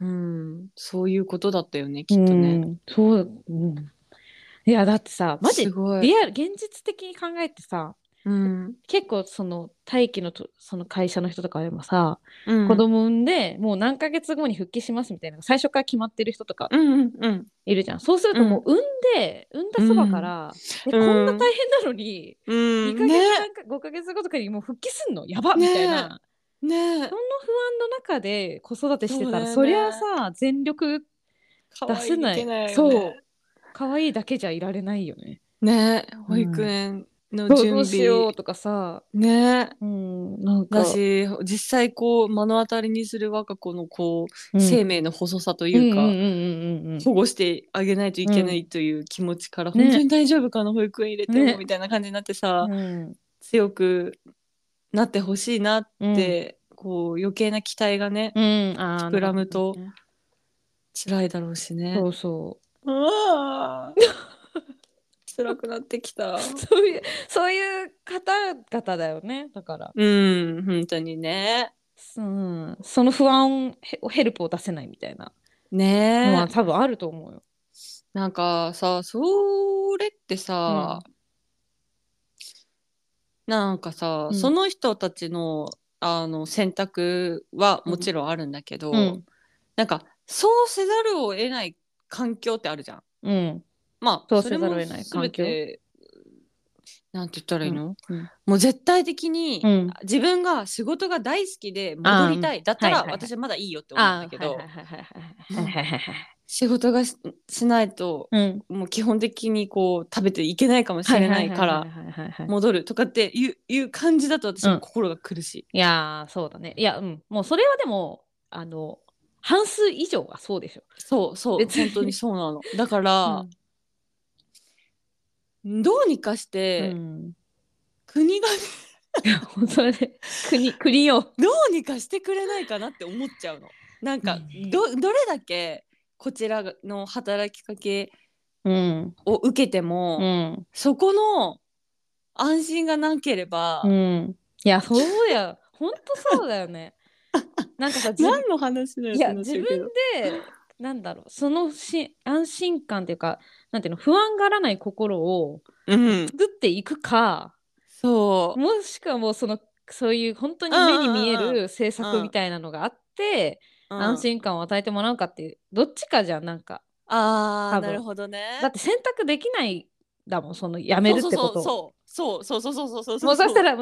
うん。そういうことだったよねきっとうね、ん。そう、うん、いやだってさマジリアル現実的に考えてさうん。結構その大気のとその会社の人とかでもさ、うん。子供産んでもう何ヶ月後に復帰しますみたいな最初から決まってる人とかうんうんうん。いるじゃん、そうするともう産んで、産んだそばから、えこんな大変なのに、うん。2ヶ月、ね。なんか5ヶ月後とかにもう復帰すんの？やばみたいな、ねその不安の中で子育てしてたらそ,、ね。りゃさ全力出せない。いけないよね。そう可愛いだけじゃいられないよね。ね保育園の準備、どうしようとかさ、ね。うん、なんか。だし実際こう目の当たりにする我が子のこう、うん生命の細さというか、うん。うんうんうんうん保護してあげないといけないという気持ちから、ね。本当に大丈夫かな保育園入れても、ね。みたいな感じになってさ、うん。強くなってほしいなって、こう余計な期待がね、うん、膨らむと辛いだろうしね。そうそああ辛くなってきた。う そういうそういう方々だよね。だから、うん本当にね。うん、その不安ヘヘルプを出せないみたいな。ね。のは多分あると思うよ。なんかさそれってさ、なんかさ、うん。その人たちのあの選択はもちろんあるんだけど、うん。なんかそうせざるを得ない環境ってあるじゃん。うん。まあそうせざるを得ない環境？なんて言ったらいいの、うん。もう絶対的に、うん。自分が仕事が大好きで戻りたいだったらはいはいはい。私はまだいいよって思うんあだけど、仕事がししないとうん。もう基本的にこう食べていけないかもしれないから戻るとかっていういう感じだと私うん。も心が苦しい。いやーそうだね。いやうん。もうそれはでもあの半数以上はそうでしょ。そうそう本当にそうなの。だから、どうにかしうて、ん、国がいや本当ね国国を。どうにかしてくれないかなって思っちゃうの。なんかうんどどれだけこちらの働きかけうんを受けても、うんそこの安心がなければ、うん、いやそうや本当そうだよね。なんかさ自分何の話だよいや自分でなんだろうそのし安心感っていうかなんていうの不安がらない心をうん、作っていくかそう。もしくはもうそのそういう本当に目に見えうん。うんうんる政策みたいなのがあって、うん。安心感を与えてもらうかっていうどっちかじゃんなんか。あーなるほどね。だって選択できないだもんそのやめるってことそうそうそう。そうそうそうそうそうもうそしたら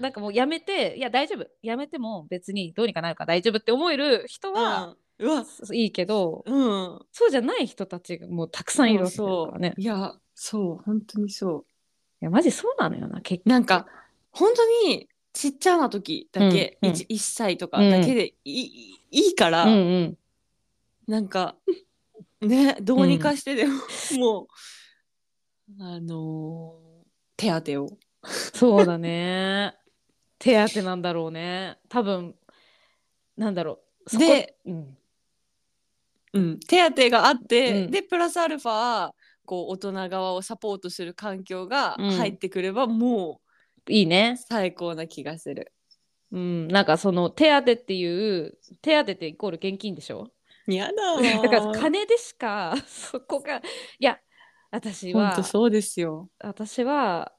なんかもうやめていや大丈夫。やめても別にどうにかなるから大丈夫って思える人は、うん、うわ。いいけど、うん。そうじゃない人たちがもうたくさんいるわけだそうからね。いいやそう本当にそやマジそうなのよな結うなんか本当にちっちゃな時だけ、うんうん。1, 歳とかだけでいい,、いいから、うんうん。なんかねどうにかしてでも、もうあのー手当を。そうだね。手当なんだろうね。多分なんだろう。で、うん、うん、手当があって、うん。でプラスアルファこう大人側をサポートする環境がうん。入ってくれば、もいいねう最高な気がする。うん。なんかその手当っていう手当ってイコール現金でしょ？やだ だから金でしかそこがいや私は本当そうですよ。私は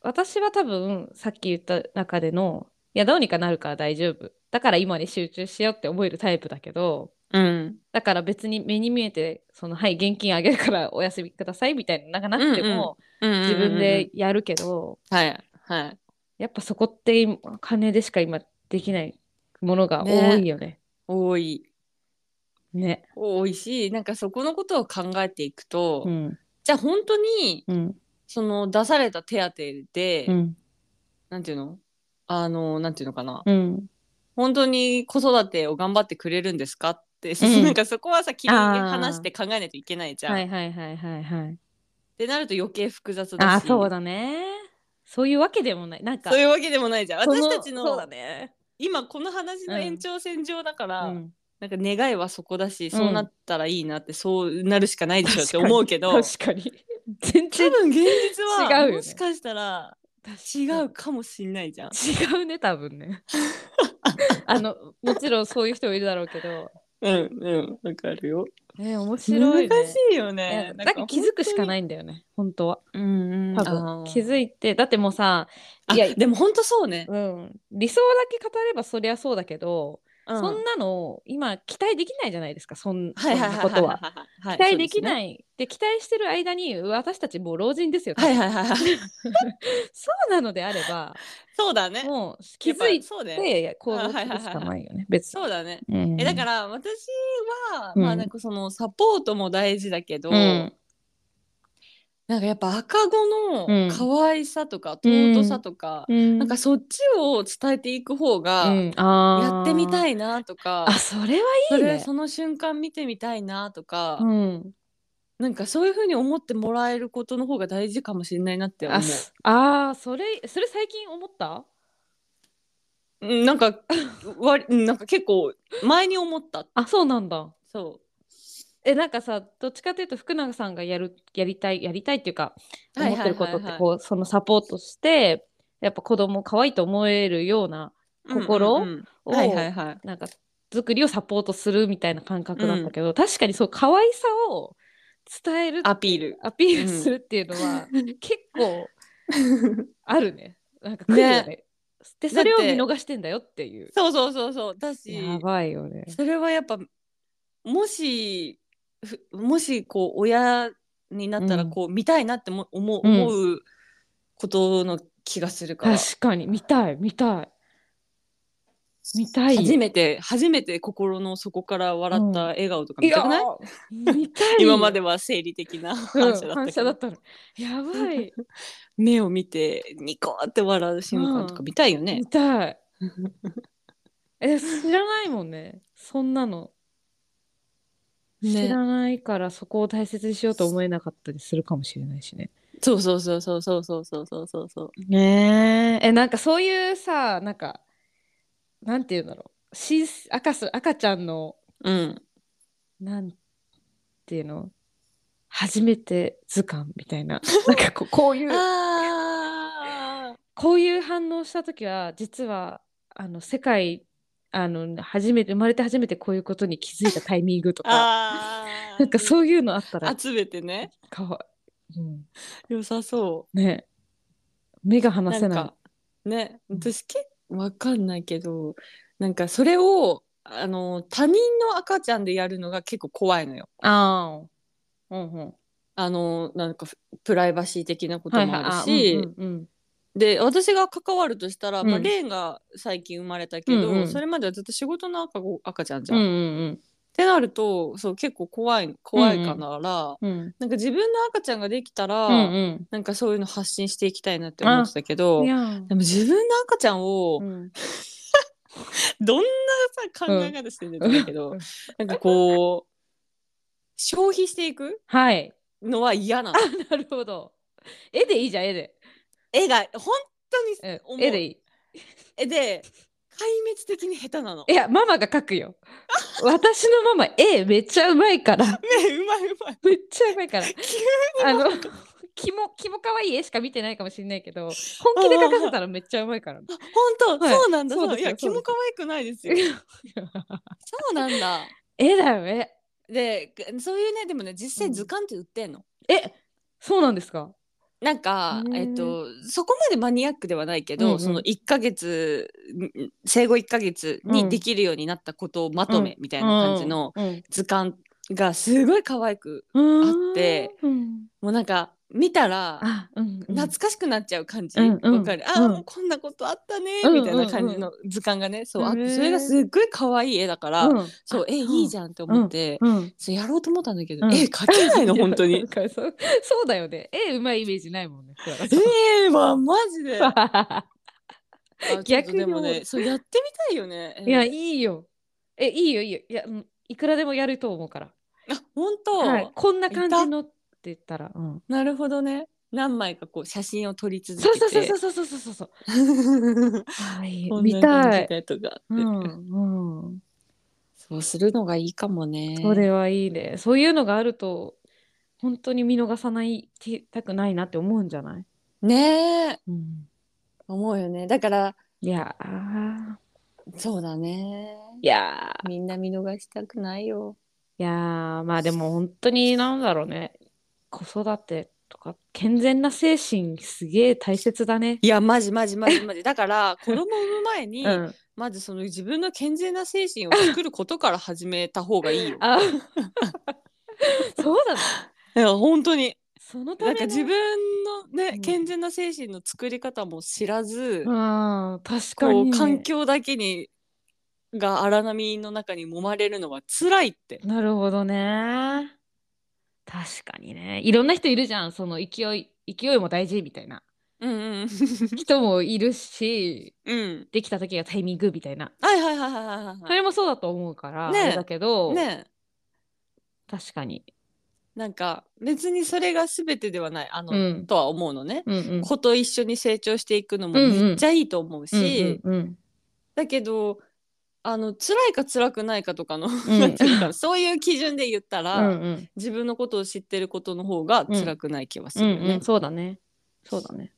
私は多分さっき言った中でのいやどうにかなるから大丈夫。だから今に集中しようって思えるタイプだけどうん。だから別に目に見えてそのはい現金あげるから お休みくださいみたいななんかなくても自分でやるけど、はいはい。やっぱそこって今金でしか今できないものが多いよね。多いね。多いしなんかそこのことを考えていくと、うんじゃあ本当にうんその出された手当で、うんなんていうの？あのなんていうのかな、うん本当に子育てを頑張ってくれるんですかって、うん なんかそこはさ切りあー離して考えないといけないじゃん。はいはいはいはいはい。ってなると余計複雑だしあそうだね。そういうわけでもない。なんかそういうわけでもないじゃん私たちのそうだね。今この話の延長線上だから、うんなんか願いはそこだし、そうなったらいいなってそうなるしかないでしょって思うけど確かに。全然多分現実は違うよねもしかしたら違うかもしんないじゃん。違うね多分ね。あのもちろんそういう人もいるだろうけど。うんうんわかるよ。え面白いね。難しいよえね。なんか気づくしかい。ないんだよね本当は。うんうん。多分気づいてだってもうさあいやでも本当そうね。うん、理想だけ語ればそりゃそうだけど、うんそんなの今期待できないじゃないですかそんなことは。はい期待できい。ないで,、期待してる間に私たちもう老人ですよ、はいはいはいはい。そうなのであればそうだね。もう気づいやっぱそうだよて行動するしかないよね別に。そうだね。うんえだから私は、うんまあなんかそのサポートも大事だけど、うんなんかやっぱ赤子うんの可愛さとか尊さとか、うんなんかそっちを伝えていく方が、やってみたいなとか、あそれはいそいね。れその瞬間見てみたいなとか、うん、なんかそういうふうに思ってもらえることの方が大事かもしれないなって思う。あすあーそれそれ最近思った？うんなんかわなんか結構前に思った。あそうなんだ。そえなんかさどっちかというと福永さんがやるやりたいやりたいっていうか思ってることってこうそのサポートしてやっぱ子供可愛いと思えるような心うんうんうん。をはいはいはい。なんか作りをサポートするみたいな感覚だったけど、確かにそう可愛さを伝えるアピール。アピールするっていうのは、結構 あるね。なんか来るよね。でそれを見逃してんだよっていう。そうそうそうそう。だし、やばいよね。それはやっぱもしふもしこう親になったらうん。こう、見たいなっても思ううん。思うことの気がするから、確かに見たい見たい。見たいよ。初めて初めて心の底から笑った笑顔とか見たくない、ー見たいよ。今までは生理的なうん反射だった反けど、射だったの。やばい。目を見てニコって笑う瞬間とか見たいよね。見。たい。え知らないもんね。そんなの知ねらないからそこを大切にしようと思えなかったりするかもしれないしねそうそうそうそうそうそうそうそうそうそう。ねええなんかそういうさなんかなんていうんだろうし赤す赤ちゃんのうん。なんていうの？初めて図鑑みたいな なんかこうこういう。こういう反応した時は実はあの世界あの初めて生まれて初めてこういうことに気づいたタイミングとか。なんかそういうのあったら集めてね。かわうん、良さそう。ね目が離せないね私けわかんないけどなんかそれをあの他人の赤ちゃんでやるのが結構怖いのよ。ああうんうんあのなんかプライバシー的なこともあるあし、うんで私が関わるとしたら、まあ、うんレーンが最近生まれたけど、うんうん。それまではずっと仕事の赤子赤ちゃんじゃん。っうんうん。てなるとそう結構怖い怖いから、うん。うん。なんか自分の赤ちゃんができたら、うんなんかそういうの発信していきたいなって思ってたけどうんいや。でも自分の赤ちゃんを、うん。どんなさ考え方してるんだけど、うん。なんかこう消費していくはい。のは嫌なの。なるほど。絵でいいじゃん絵で、絵が本当にうん思う。絵でいい。絵で壊滅的に下手なの。いやママが描くよ。私のママ絵めっちゃうまいから。ねうまいうまい。めっちゃうまいから。急あのキモキモ可愛い絵しか見てないかもしれないけど本気で描かせたらめっちゃうまいから。本当、はい。そうなんだ。そういや気も可愛くないですよ。そうなんだ。絵だよ絵。でそういうねでもね実際うん図鑑って売ってんの。えそうなんですか？なんかえっとそこまでマニアックではないけど、うんうん。その1ヶ月ん生後1ヶ月にできるようになったことをまとめみたいな感じのうん。図鑑がすごい可愛くうんあってうん。もうなんか見たらあうんうん。懐かしくなっちゃう感じ、うんうん。わかる。あー、うん。もうこんなことあったね、うんみたいな感じの図鑑がねそうあってそれがすっごい可愛い絵だから、うん。そうえいいじゃんって思って、うんそうやろうと思ったんだけど、うん。え描けないの 本当に。そうだよね。絵うまいイメージないもんね福原さん。えー、わマジで。逆にでもねそうやってみたいよね。いやいいよ。えいいよいいよ。いやうんいくらでもやると思うから。あ本当、はい、こんな感じのって言ったら、うん、なるほどね。何枚かこう写真を撮り続けて。そうそうそうそうそうそうそう うはい見たい、でとかうんうん、そうするのがいいかもね。それはいいねそういうのがあると本当に見逃さないたくないなって思うんじゃない、ねえうん、思うよね。だからいやーそうだね。いやーみんな見逃したくないよ。いやーまあでも本当になんだろうね子育てとか健全な精神すげえ大切だね。いやマジマジマジマジ だから子供産む前に、うん、まずその自分の健全な精神を作ることから始めた方がいいよ。あそうだね。いや本当にそのためのなんか自分のね、うん健全な精神の作り方も知らず、うん確かに、ね、環境だけにが荒波の中に揉まれるのは辛いって。なるほどね。確かにね。いろんな人いるじゃん。その勢い勢いも大事みたいなうんうん人もいるしうん。できた時がタイミングみたいな。はいはいはいはいはいはそれもそうだと思うから、ねえあれだけど、い。ねえ確かに。なんか別にそれが全てではないあの、うんとは思うのね。うんうん。子と一緒に成長していくのもめっちゃいいと思うし、だけどあの辛いか辛くないかとかの、んなんていうかそういう基準で言ったら、うんうん自分のことを知ってることの方が辛くない気はするよねうんうん。そうだね。そうだね。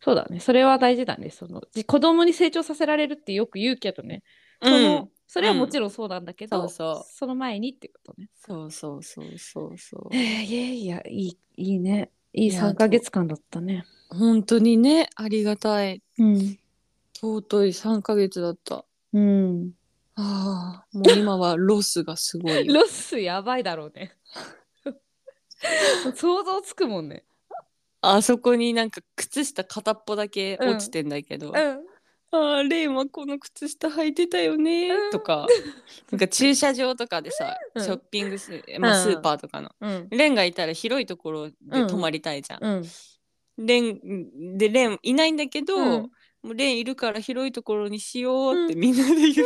そうだね。それは大事だね。そのじ子供に成長させられるってよく言うけどね。その、それはもちろんそうなんだけど、そうそうの前にってことね。そうそうそうそうそうえー、いやいや、いい、いいね。いいいや3ヶ月間だったね。本当にねありがたいうん。尊い3ヶ月だったうん。ああもう今はロスがすごいよロスやばいだろうね。想像つくもんね。あそこになんか靴下片っぽだけ落ちてんだけど、うん。ああレンはこの靴下履いてたよねうんとか、なんか駐車場とかでさ、うんショッピングス、まあ、うんスーパーとかの、うん。レンがいたら広いところで停まりたいじゃん。うん。レンでレンいないんだけど、うんもうレンいるから広いところにしようってみんなで言って、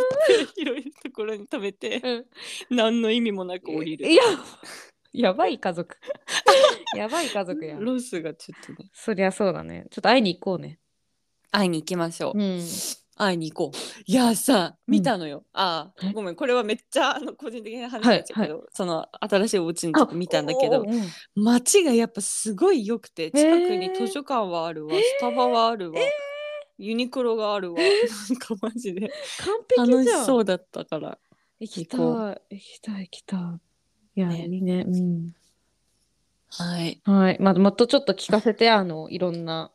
広いところに食べて、うん。何の意味もなく降りる。いや、やばい家族。やばい家族や。ロスがちょっとねそりゃそうだね。ちょっと会いに行こうね。会いに行きましょう。うん。会いに行こう。いやさ見たのよ。あえ？あごめんこれはめっちゃあの個人的な話になっちゃうけど、その新しいお家にちょっと見たんだけど街がやっぱすごい良くて近くに図書館はあるわ、えースタバはあるわ、ユニクロがあるわ、なんかマジで完璧楽しじゃん。そうだったから。行きたい。行きたい、行きたい。いや、ねいいね。うん。はいはい。まあ、もっとちょっと聞かせて、あの、いろんな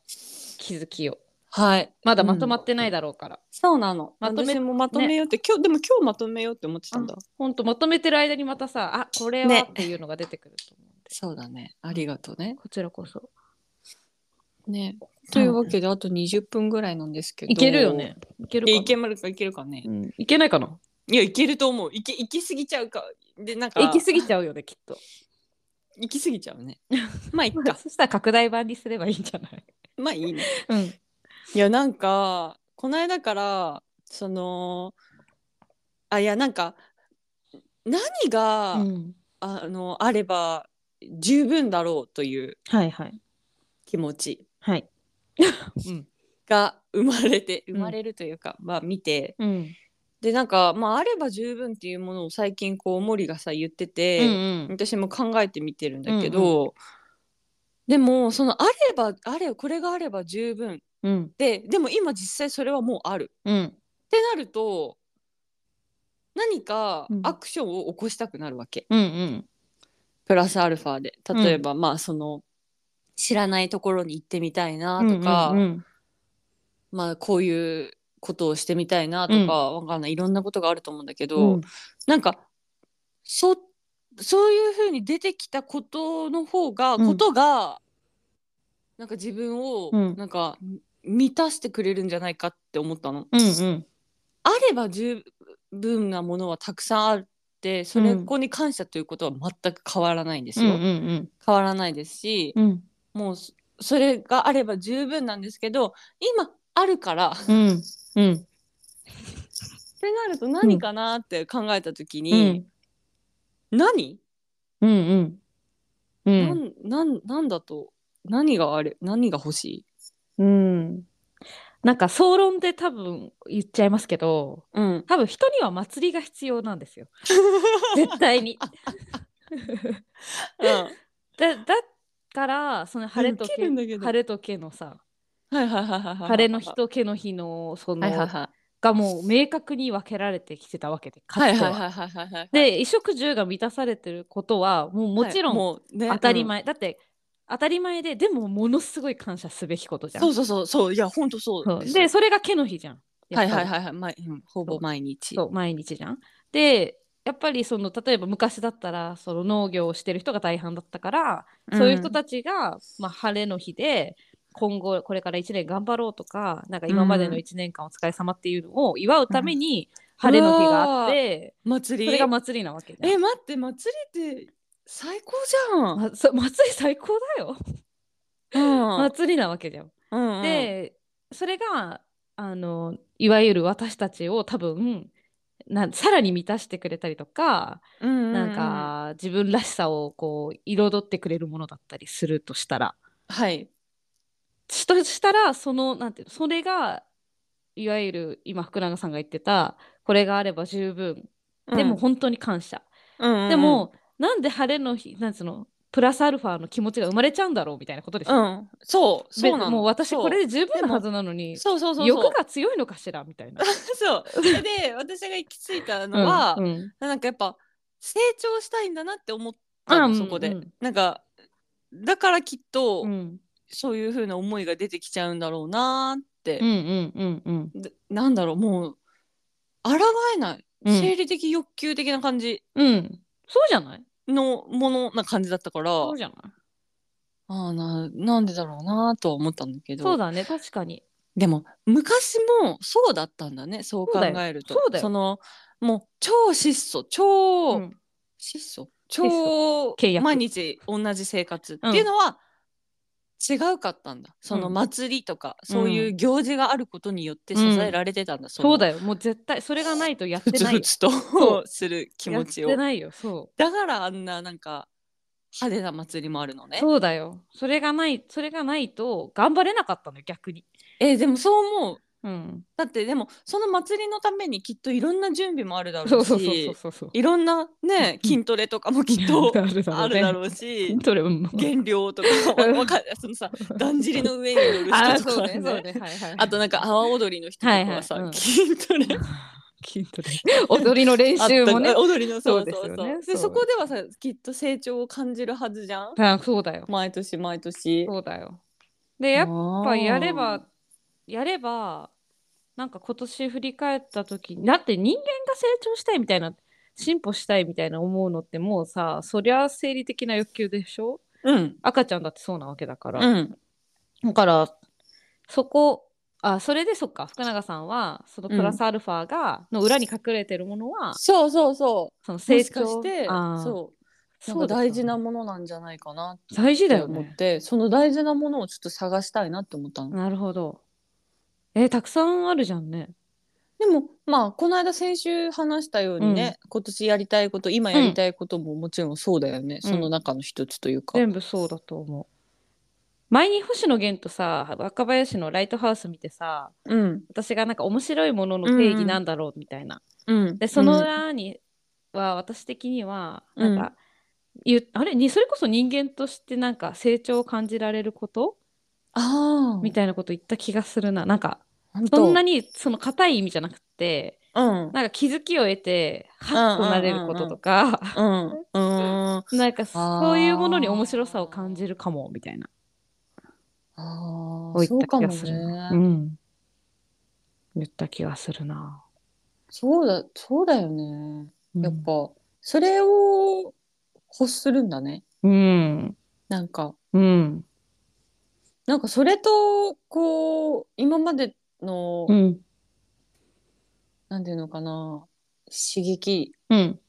気づきを。はいまだまとまってないだろうから。そうなの。まとめ私もまとめようって、今日でも今日まとめようって思ってたんだ。ほんと、まとめてる間にまたさ、あ、これはねっていうのが出てくると思うんで。そうだね。ありがとうね。こちらこそ。ね。というわけであと20分ぐらいなんですけど。いけるよね。いけるかないけるか？いけるかね。うん、いけないかな？いやいけると思う。いけ行き過ぎちゃうか。でなんか行き過ぎちゃうよね、きっと。行き過ぎちゃうね。まあいっか。そしたら拡大版にすればいいんじゃない？まあいいね。うん。いやなんかこの間からそのあいやなんか何が、うん。あのあれば十分だろうというはいはい。はい。うん。が生まれてん生まれるというか、まあ見てうん。でなんかまああれば十分っていうものを最近こう森がさ言ってて、うんうん私も考えてみてるんだけど、でもそのあればあれこれがあれば十分うん。ででも今実際それはもうあるうん。ってなると何かうんアクションを起こしたくなるわけ、うんうん。プラスアルファで例えば、まあその知らないところに行ってみたいなとか、うんうんまあこういうことをしてみたいなとか、わかんない。いろんなことがあると思うんだけど、うん。なんかそそういうふうに出てきたことの方が、うん。ことがなんか自分をうん。なんか満たしてくれるんじゃないかって思ったの。うんうん。あれば十分なものはたくさんあってそれこに感謝ということは全く変わらないんですうんよ。うん。変わらないですし、うんもうそそれがあれば十分なんですけど今あるから。っうん。うん。てなると何かなって考えた時うに、ん。何、うんうん。うなんんなんなんだと？何があれ何が欲しい？うん。なんか総論で多分言っちゃいますけどうん。多分人には祭りが必要なんですよ。絶対に。だだからその晴れとけ晴れとけのさ。晴れの日とけの日のその、はいはいはい。がもう明確に分けられてきてたわけでかつては。で衣食住が満たされてることはもうもちろんはいもうね当たり前、だって当たり前ででもものすごい感謝すべきことじゃん。そうそうそうそういや本当そうそうでそれが毛の日じゃん。やはいはいはいはい、まうん、ほぼ毎日そう毎日じゃん。でやっぱりその例えば昔だったらその農業をしてる人が大半だったから、そういう人たちが、まあ、晴れの日で今後これから1年頑張ろうとかなんか今までの1年間お疲れ様っていうのを祝うために晴れの日があって、祭り？それが祭りなわけ。え待って祭りって最高じゃん、まそ祭り最高だよ。うん。祭りなわけじゃん。うんうん、でそれがあのいわゆる私たちを多分なさらに満たしてくれたりとか、うんうんうん。なんか自分らしさをこう彩ってくれるものだったりするとしたら。はい。しとしたらそのなんていうのそれがいわゆる今福永さんが言ってたこれがあれば十分。でも本当に感謝、うんうんうん。でもなんで晴れの日なんつうのプラスアルファの気持ちが生まれちゃうんだろうみたいなことでしょ、うん。そうそうなの。べもう私そうこれで十分なはずなのにそうそうそうそう。欲が強いのかしらみたいな。そう。で私が行き着いたのは、うんうん。なんかやっぱ成長したいんだなって思ったうんのそこで、うんうんなんかだからきっと、うん。そういう風な思いが出てきちゃうんだろうなーって。うん、うんうん。でなんだろうもう抗えない、うん。生理的欲求的な感じ。うん。そうじゃない？のものな感じだったからそうじゃない？ああななんでだろうなとは思ったんだけど。そうだね確かに。でも昔もそうだったんだねそう考えると。そうだよ。のもう超質素超、うん。質超毎日同じ生活っていうのは違うかったんだ、そのうん。祭りとか、そういう行事があることによって支えられてたんだ、そうだよ。よもう絶対それがないとやってふつない。よふつとそう。する気持ちを。やってないよそだからあんななんか派手な祭りもあるのうね。そうだよ。それがないそれがないと頑張れなかったのよ逆に。えでもそう思ううん。だってでもその祭りのためにきっといろんな準備もあるだろううそうそうそうそうそう。いろんなねうん。筋トレとかもきっと あるだろうしそれうん減量とかそのさだんじりの上に乗る人とかね。ねそうね。はいはいあとなんか阿波踊りの人とかはさ、はいはい。うん筋トレ。筋トレ。踊りの練習もね。踊りのそうそうそそううですよね。そう。でそこではさきっと成長を感じるはずじゃん。あそうだよ。毎年毎年。そうだよ。でやっやぱやればやればなんか今年振り返った時にだって人間が成長したいみたいな進歩したいみたいな思うのってもうさそりゃ生理的な欲求でしょ？うん。赤ちゃんだってそうなわけだから、うん。だからそこあそれでそっか。福永さんはそのプラスアルファが、の裏に隠れてるものはそうそうそう。その成長かしてそう。か大事なものなんじゃないかなっ大事だて思って、その大事なものをちょっと探したいなって思ったの。なるほどえーたくさんあるじゃんね。でもまあこの間先週話したようにね、今年やりたいこと今やりたいことももちろんそうだよね、その中の一つというか。全部そうだと思う。前に星野源とさ若林のライトハウス見てさうん。私がなんか面白いものの定義なんだろうみたいな、うん、でその裏には私的にはなんか、ゆあれ？にそれこそ人間としてなんか成長を感じられること？ああみたいなこと言った気がするななんかそんなにその硬い意味じゃなくてうんなんか気づきを得てハッとなれることとか、なんかそういうものに面白さを感じるかもみたいなああこういったそうかも気がするな。うね。ん。言った気がするな。そうだそうだよねうんやっぱ、それを欲するんだねうん。なんかうん。なんかそれとこう今までの、うん。なんていうのかな刺激うん。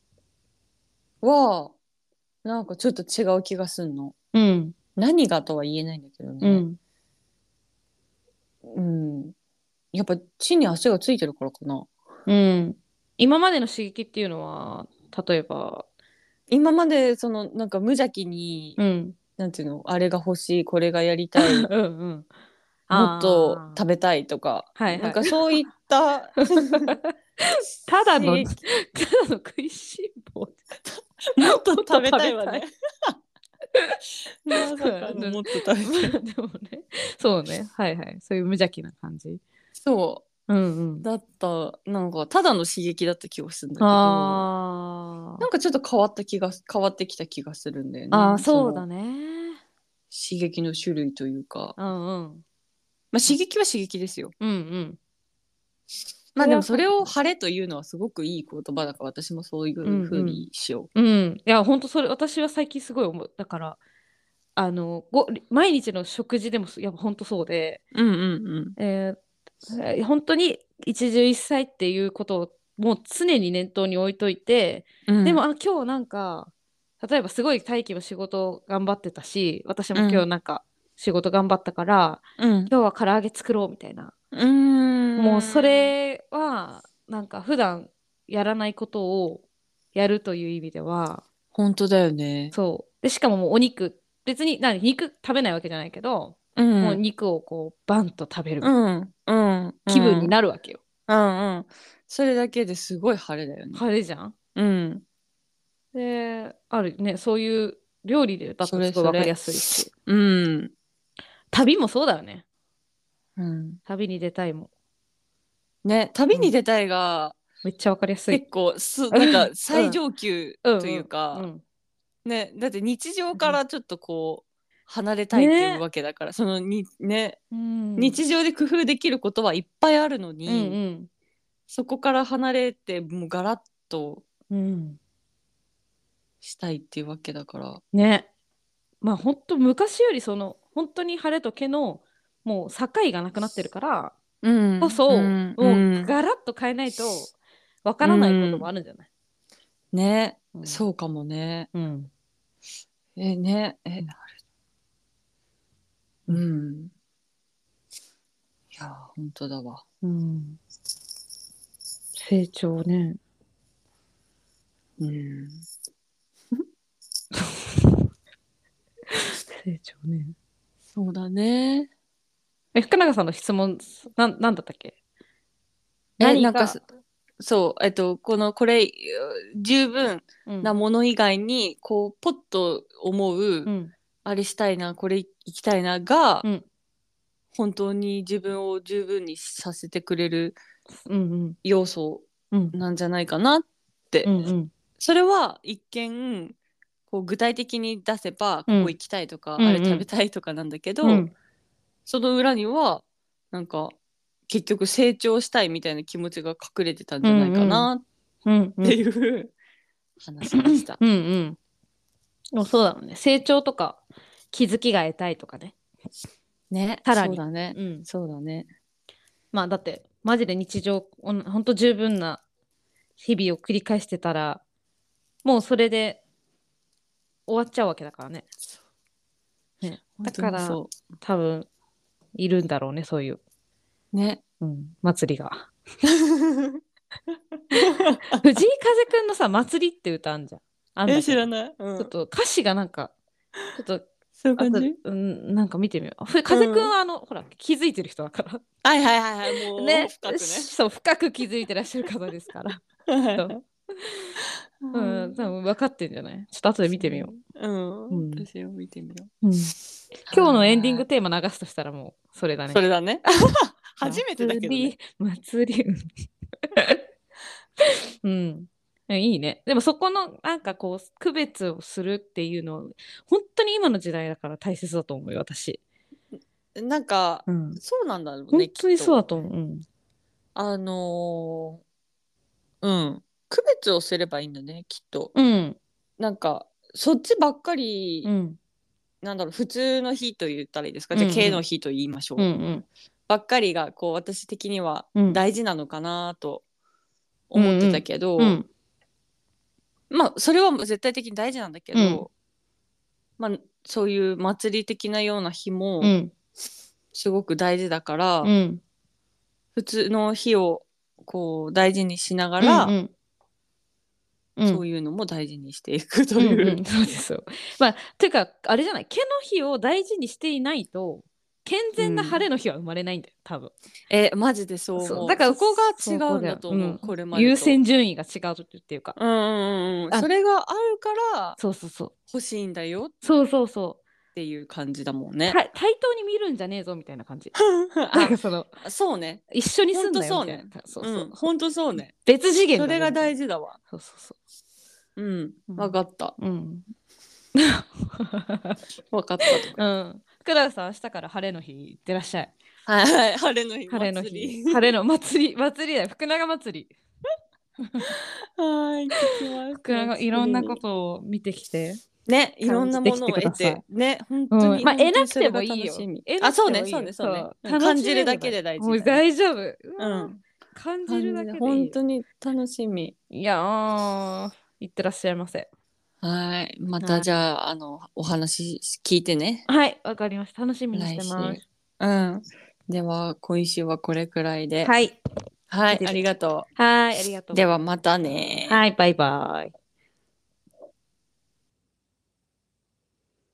はなんかちょっと違う気がすんのうん。何がとは言えないんだけどうねん。うん、やっぱ地に足がついてるからかなうん。今までの刺激っていうのは、例えば、今までそのなんか無邪気に、うん。なんていうのあれが欲しいこれがやりたい うんうん。もっと食べべたいとか、はいはいなんかそういった ただの、刺た激だの食いしん坊。もっと食べたいわね。まさかのもっと食べたい。でもね、そうね。はいはい。そういう無邪気な感じ。そうんうんう。だったなんかただの刺激だった気がするんだけどあなんかちょっと変わった気が変わってきた気がするんだよね。あ。そうだね。ね。刺激の種類というか、うんうん。まあ刺激は刺激ですよ。うんうん。まあでもそれを晴れというのはすごくいい言葉だから私もそういうふうにしようん。いや、本当それ、私は最近すごい思う。だから、あの、ご毎日の食事でも、いや、本当そうで、う。うんうんえーえー本当に一汁一菜っていうことをもう常に念頭に置いといて、うん。でもあ今日なんか例えばすごい大輝も仕事頑張ってたし私も今日なんか仕事頑張ったから、うん、今日は唐揚げ作ろうみたいな、うん。もうそれはなんか普段やらないことをやるという意味では本当だよね。そうでしかももうお肉別に何肉食べないわけじゃないけど、うん。もう肉をこうバンと食べるうんうん。気分にる。なるわけよ、うんうん。それだけですごい晴れだよね。晴れじゃん？うん。であるねそういう料理でだとすごい分かりやすいしうん。旅もそうだよねうん。旅に出たいもね、旅に出たいが、めっちゃ分かりやすい結構す、なんか最上級というか、うんね、だって日常からちょっとこう、離れたいっていうわけだから、そのにね、うん。日常で工夫できることはいっぱいあるのに、うんそこから離れてもうガラッとうん。うんしたいっていうわけだから。ね。まあ本当昔よりその本当に晴れと毛のもう境がなくなってるからうん。こそ、ん。もうガラッと変えないとわからないこともあるんじゃない、ね、うん。そうかもね。うん。えね。えあれうん。いや本当だわ。うん、成長ね。うん。成長ね。そうだね。え福永さんの質問なんなんだったっけ？えなんかそそうえっとこのこれ十分うん。なもの以外にこうポッと思う、うんあれしたいなこれ行きたいなが、うん。本当に自分を十分にさせてくれるうん要素うん。なんじゃないかなって、うんうん。それは一見こう具体的に出せば、うん。ここ行きたいとか、うんうん。あれ食べたいとかなんだけど、うん。その裏にはなんか結局成長したいみたいな気持ちが隠れてたんじゃないかなうんうん。っていう話でした。うんうん。でもそうだろうね。成長とか気づきが得たいとかね。ねさらに。そうだね。うん。そうだね。まあだってマジで日常ほんと十分な日々を繰り返してたらもうそれで終わっちゃうわけだからね。ね。だから多分いるんだろうねそういう。ね。うん、祭りが。藤井風くんのさ「祭り」って歌あんじゃんあんだえけど知らない？うんちょっと歌詞がなんかちょっとそういう感じ？うんなんか見てみようふ風くんはあの、ほら気づいてる人だからはいはいはいはいもうね深くね。そう深く気づいてらっしゃる方ですからそううん、多分分かってんじゃない？ちょっと後で見てみよう。うん。うん私を見てみよう。うん、今日のエンディングはいテーマ流すとしたらもうそれだね。それだね。初めてだけどね。祭り。祭り。うん。いいね。でもそこのなんかこう区別をするっていうの本当に今の時代だから大切だと思うよ私。なんかうん。そうなんだろうね。本当にそうだと思う。うん。あのーうん区別をすればいいんだねきっと。うんなんかそっちばっかり、うんなんだろう普通の日と言ったらいいですか、じゃあうんうん K の日と言いましょう、うんうんばっかりがこう私的にはうん大事なのかなと思ってたけど、うんまあそれは絶対的に大事なんだけど、うん。まあそういう祭り的なような日もうん。すごく大事だから、うん。普通の日をこう大事にしながら、うんうん。そういうのも大事にしていくという。うんうんそうですよ。まあていうかあれじゃない？毛の日を大事にしていないと健全な晴れの日は生まれないんだよ多分。えマジでそう思うだからそこが違うんだと思う、そこだよこれまでと優先順位が違うっていうか。うんうんうんうんあそれがあるからそうそうそう。欲しいんだよっそうそうそていう感じだもんう。ね。た対等に見るんじゃねえぞみたいな感じ。なんかそのあそうね。一緒に住んだよみたいな。そううそう。ん、ほんとそうね。別次元それが大事だわ。そうそうそうん、うんわかった。う。うん。わかったとか。うん。クラウさん明日から晴れの日行ってらっしゃい。はいはい、晴れの日。晴れの日。晴れの祭り祭りだよ。福永祭り。はい、行ってきます。福永いろんなことを見てきて。ね、いろんなものを得てね、本当に。うんまあ得なくてもいいよあ、そうね、そうね、そうね感じるだけで大事もうだね。大丈夫。ううんん。感じるだけでいいよ本当に楽しみ。いやー、いってらっしゃいませ。はい、まはいたじゃあ、あの、お話聞いてね。はい、わかりました。楽しみにしてま来す。うん。では、今週はこれくらいで。はい。はい、ありがとはい、ありがとう。う。では、またね。はい、バイバイ。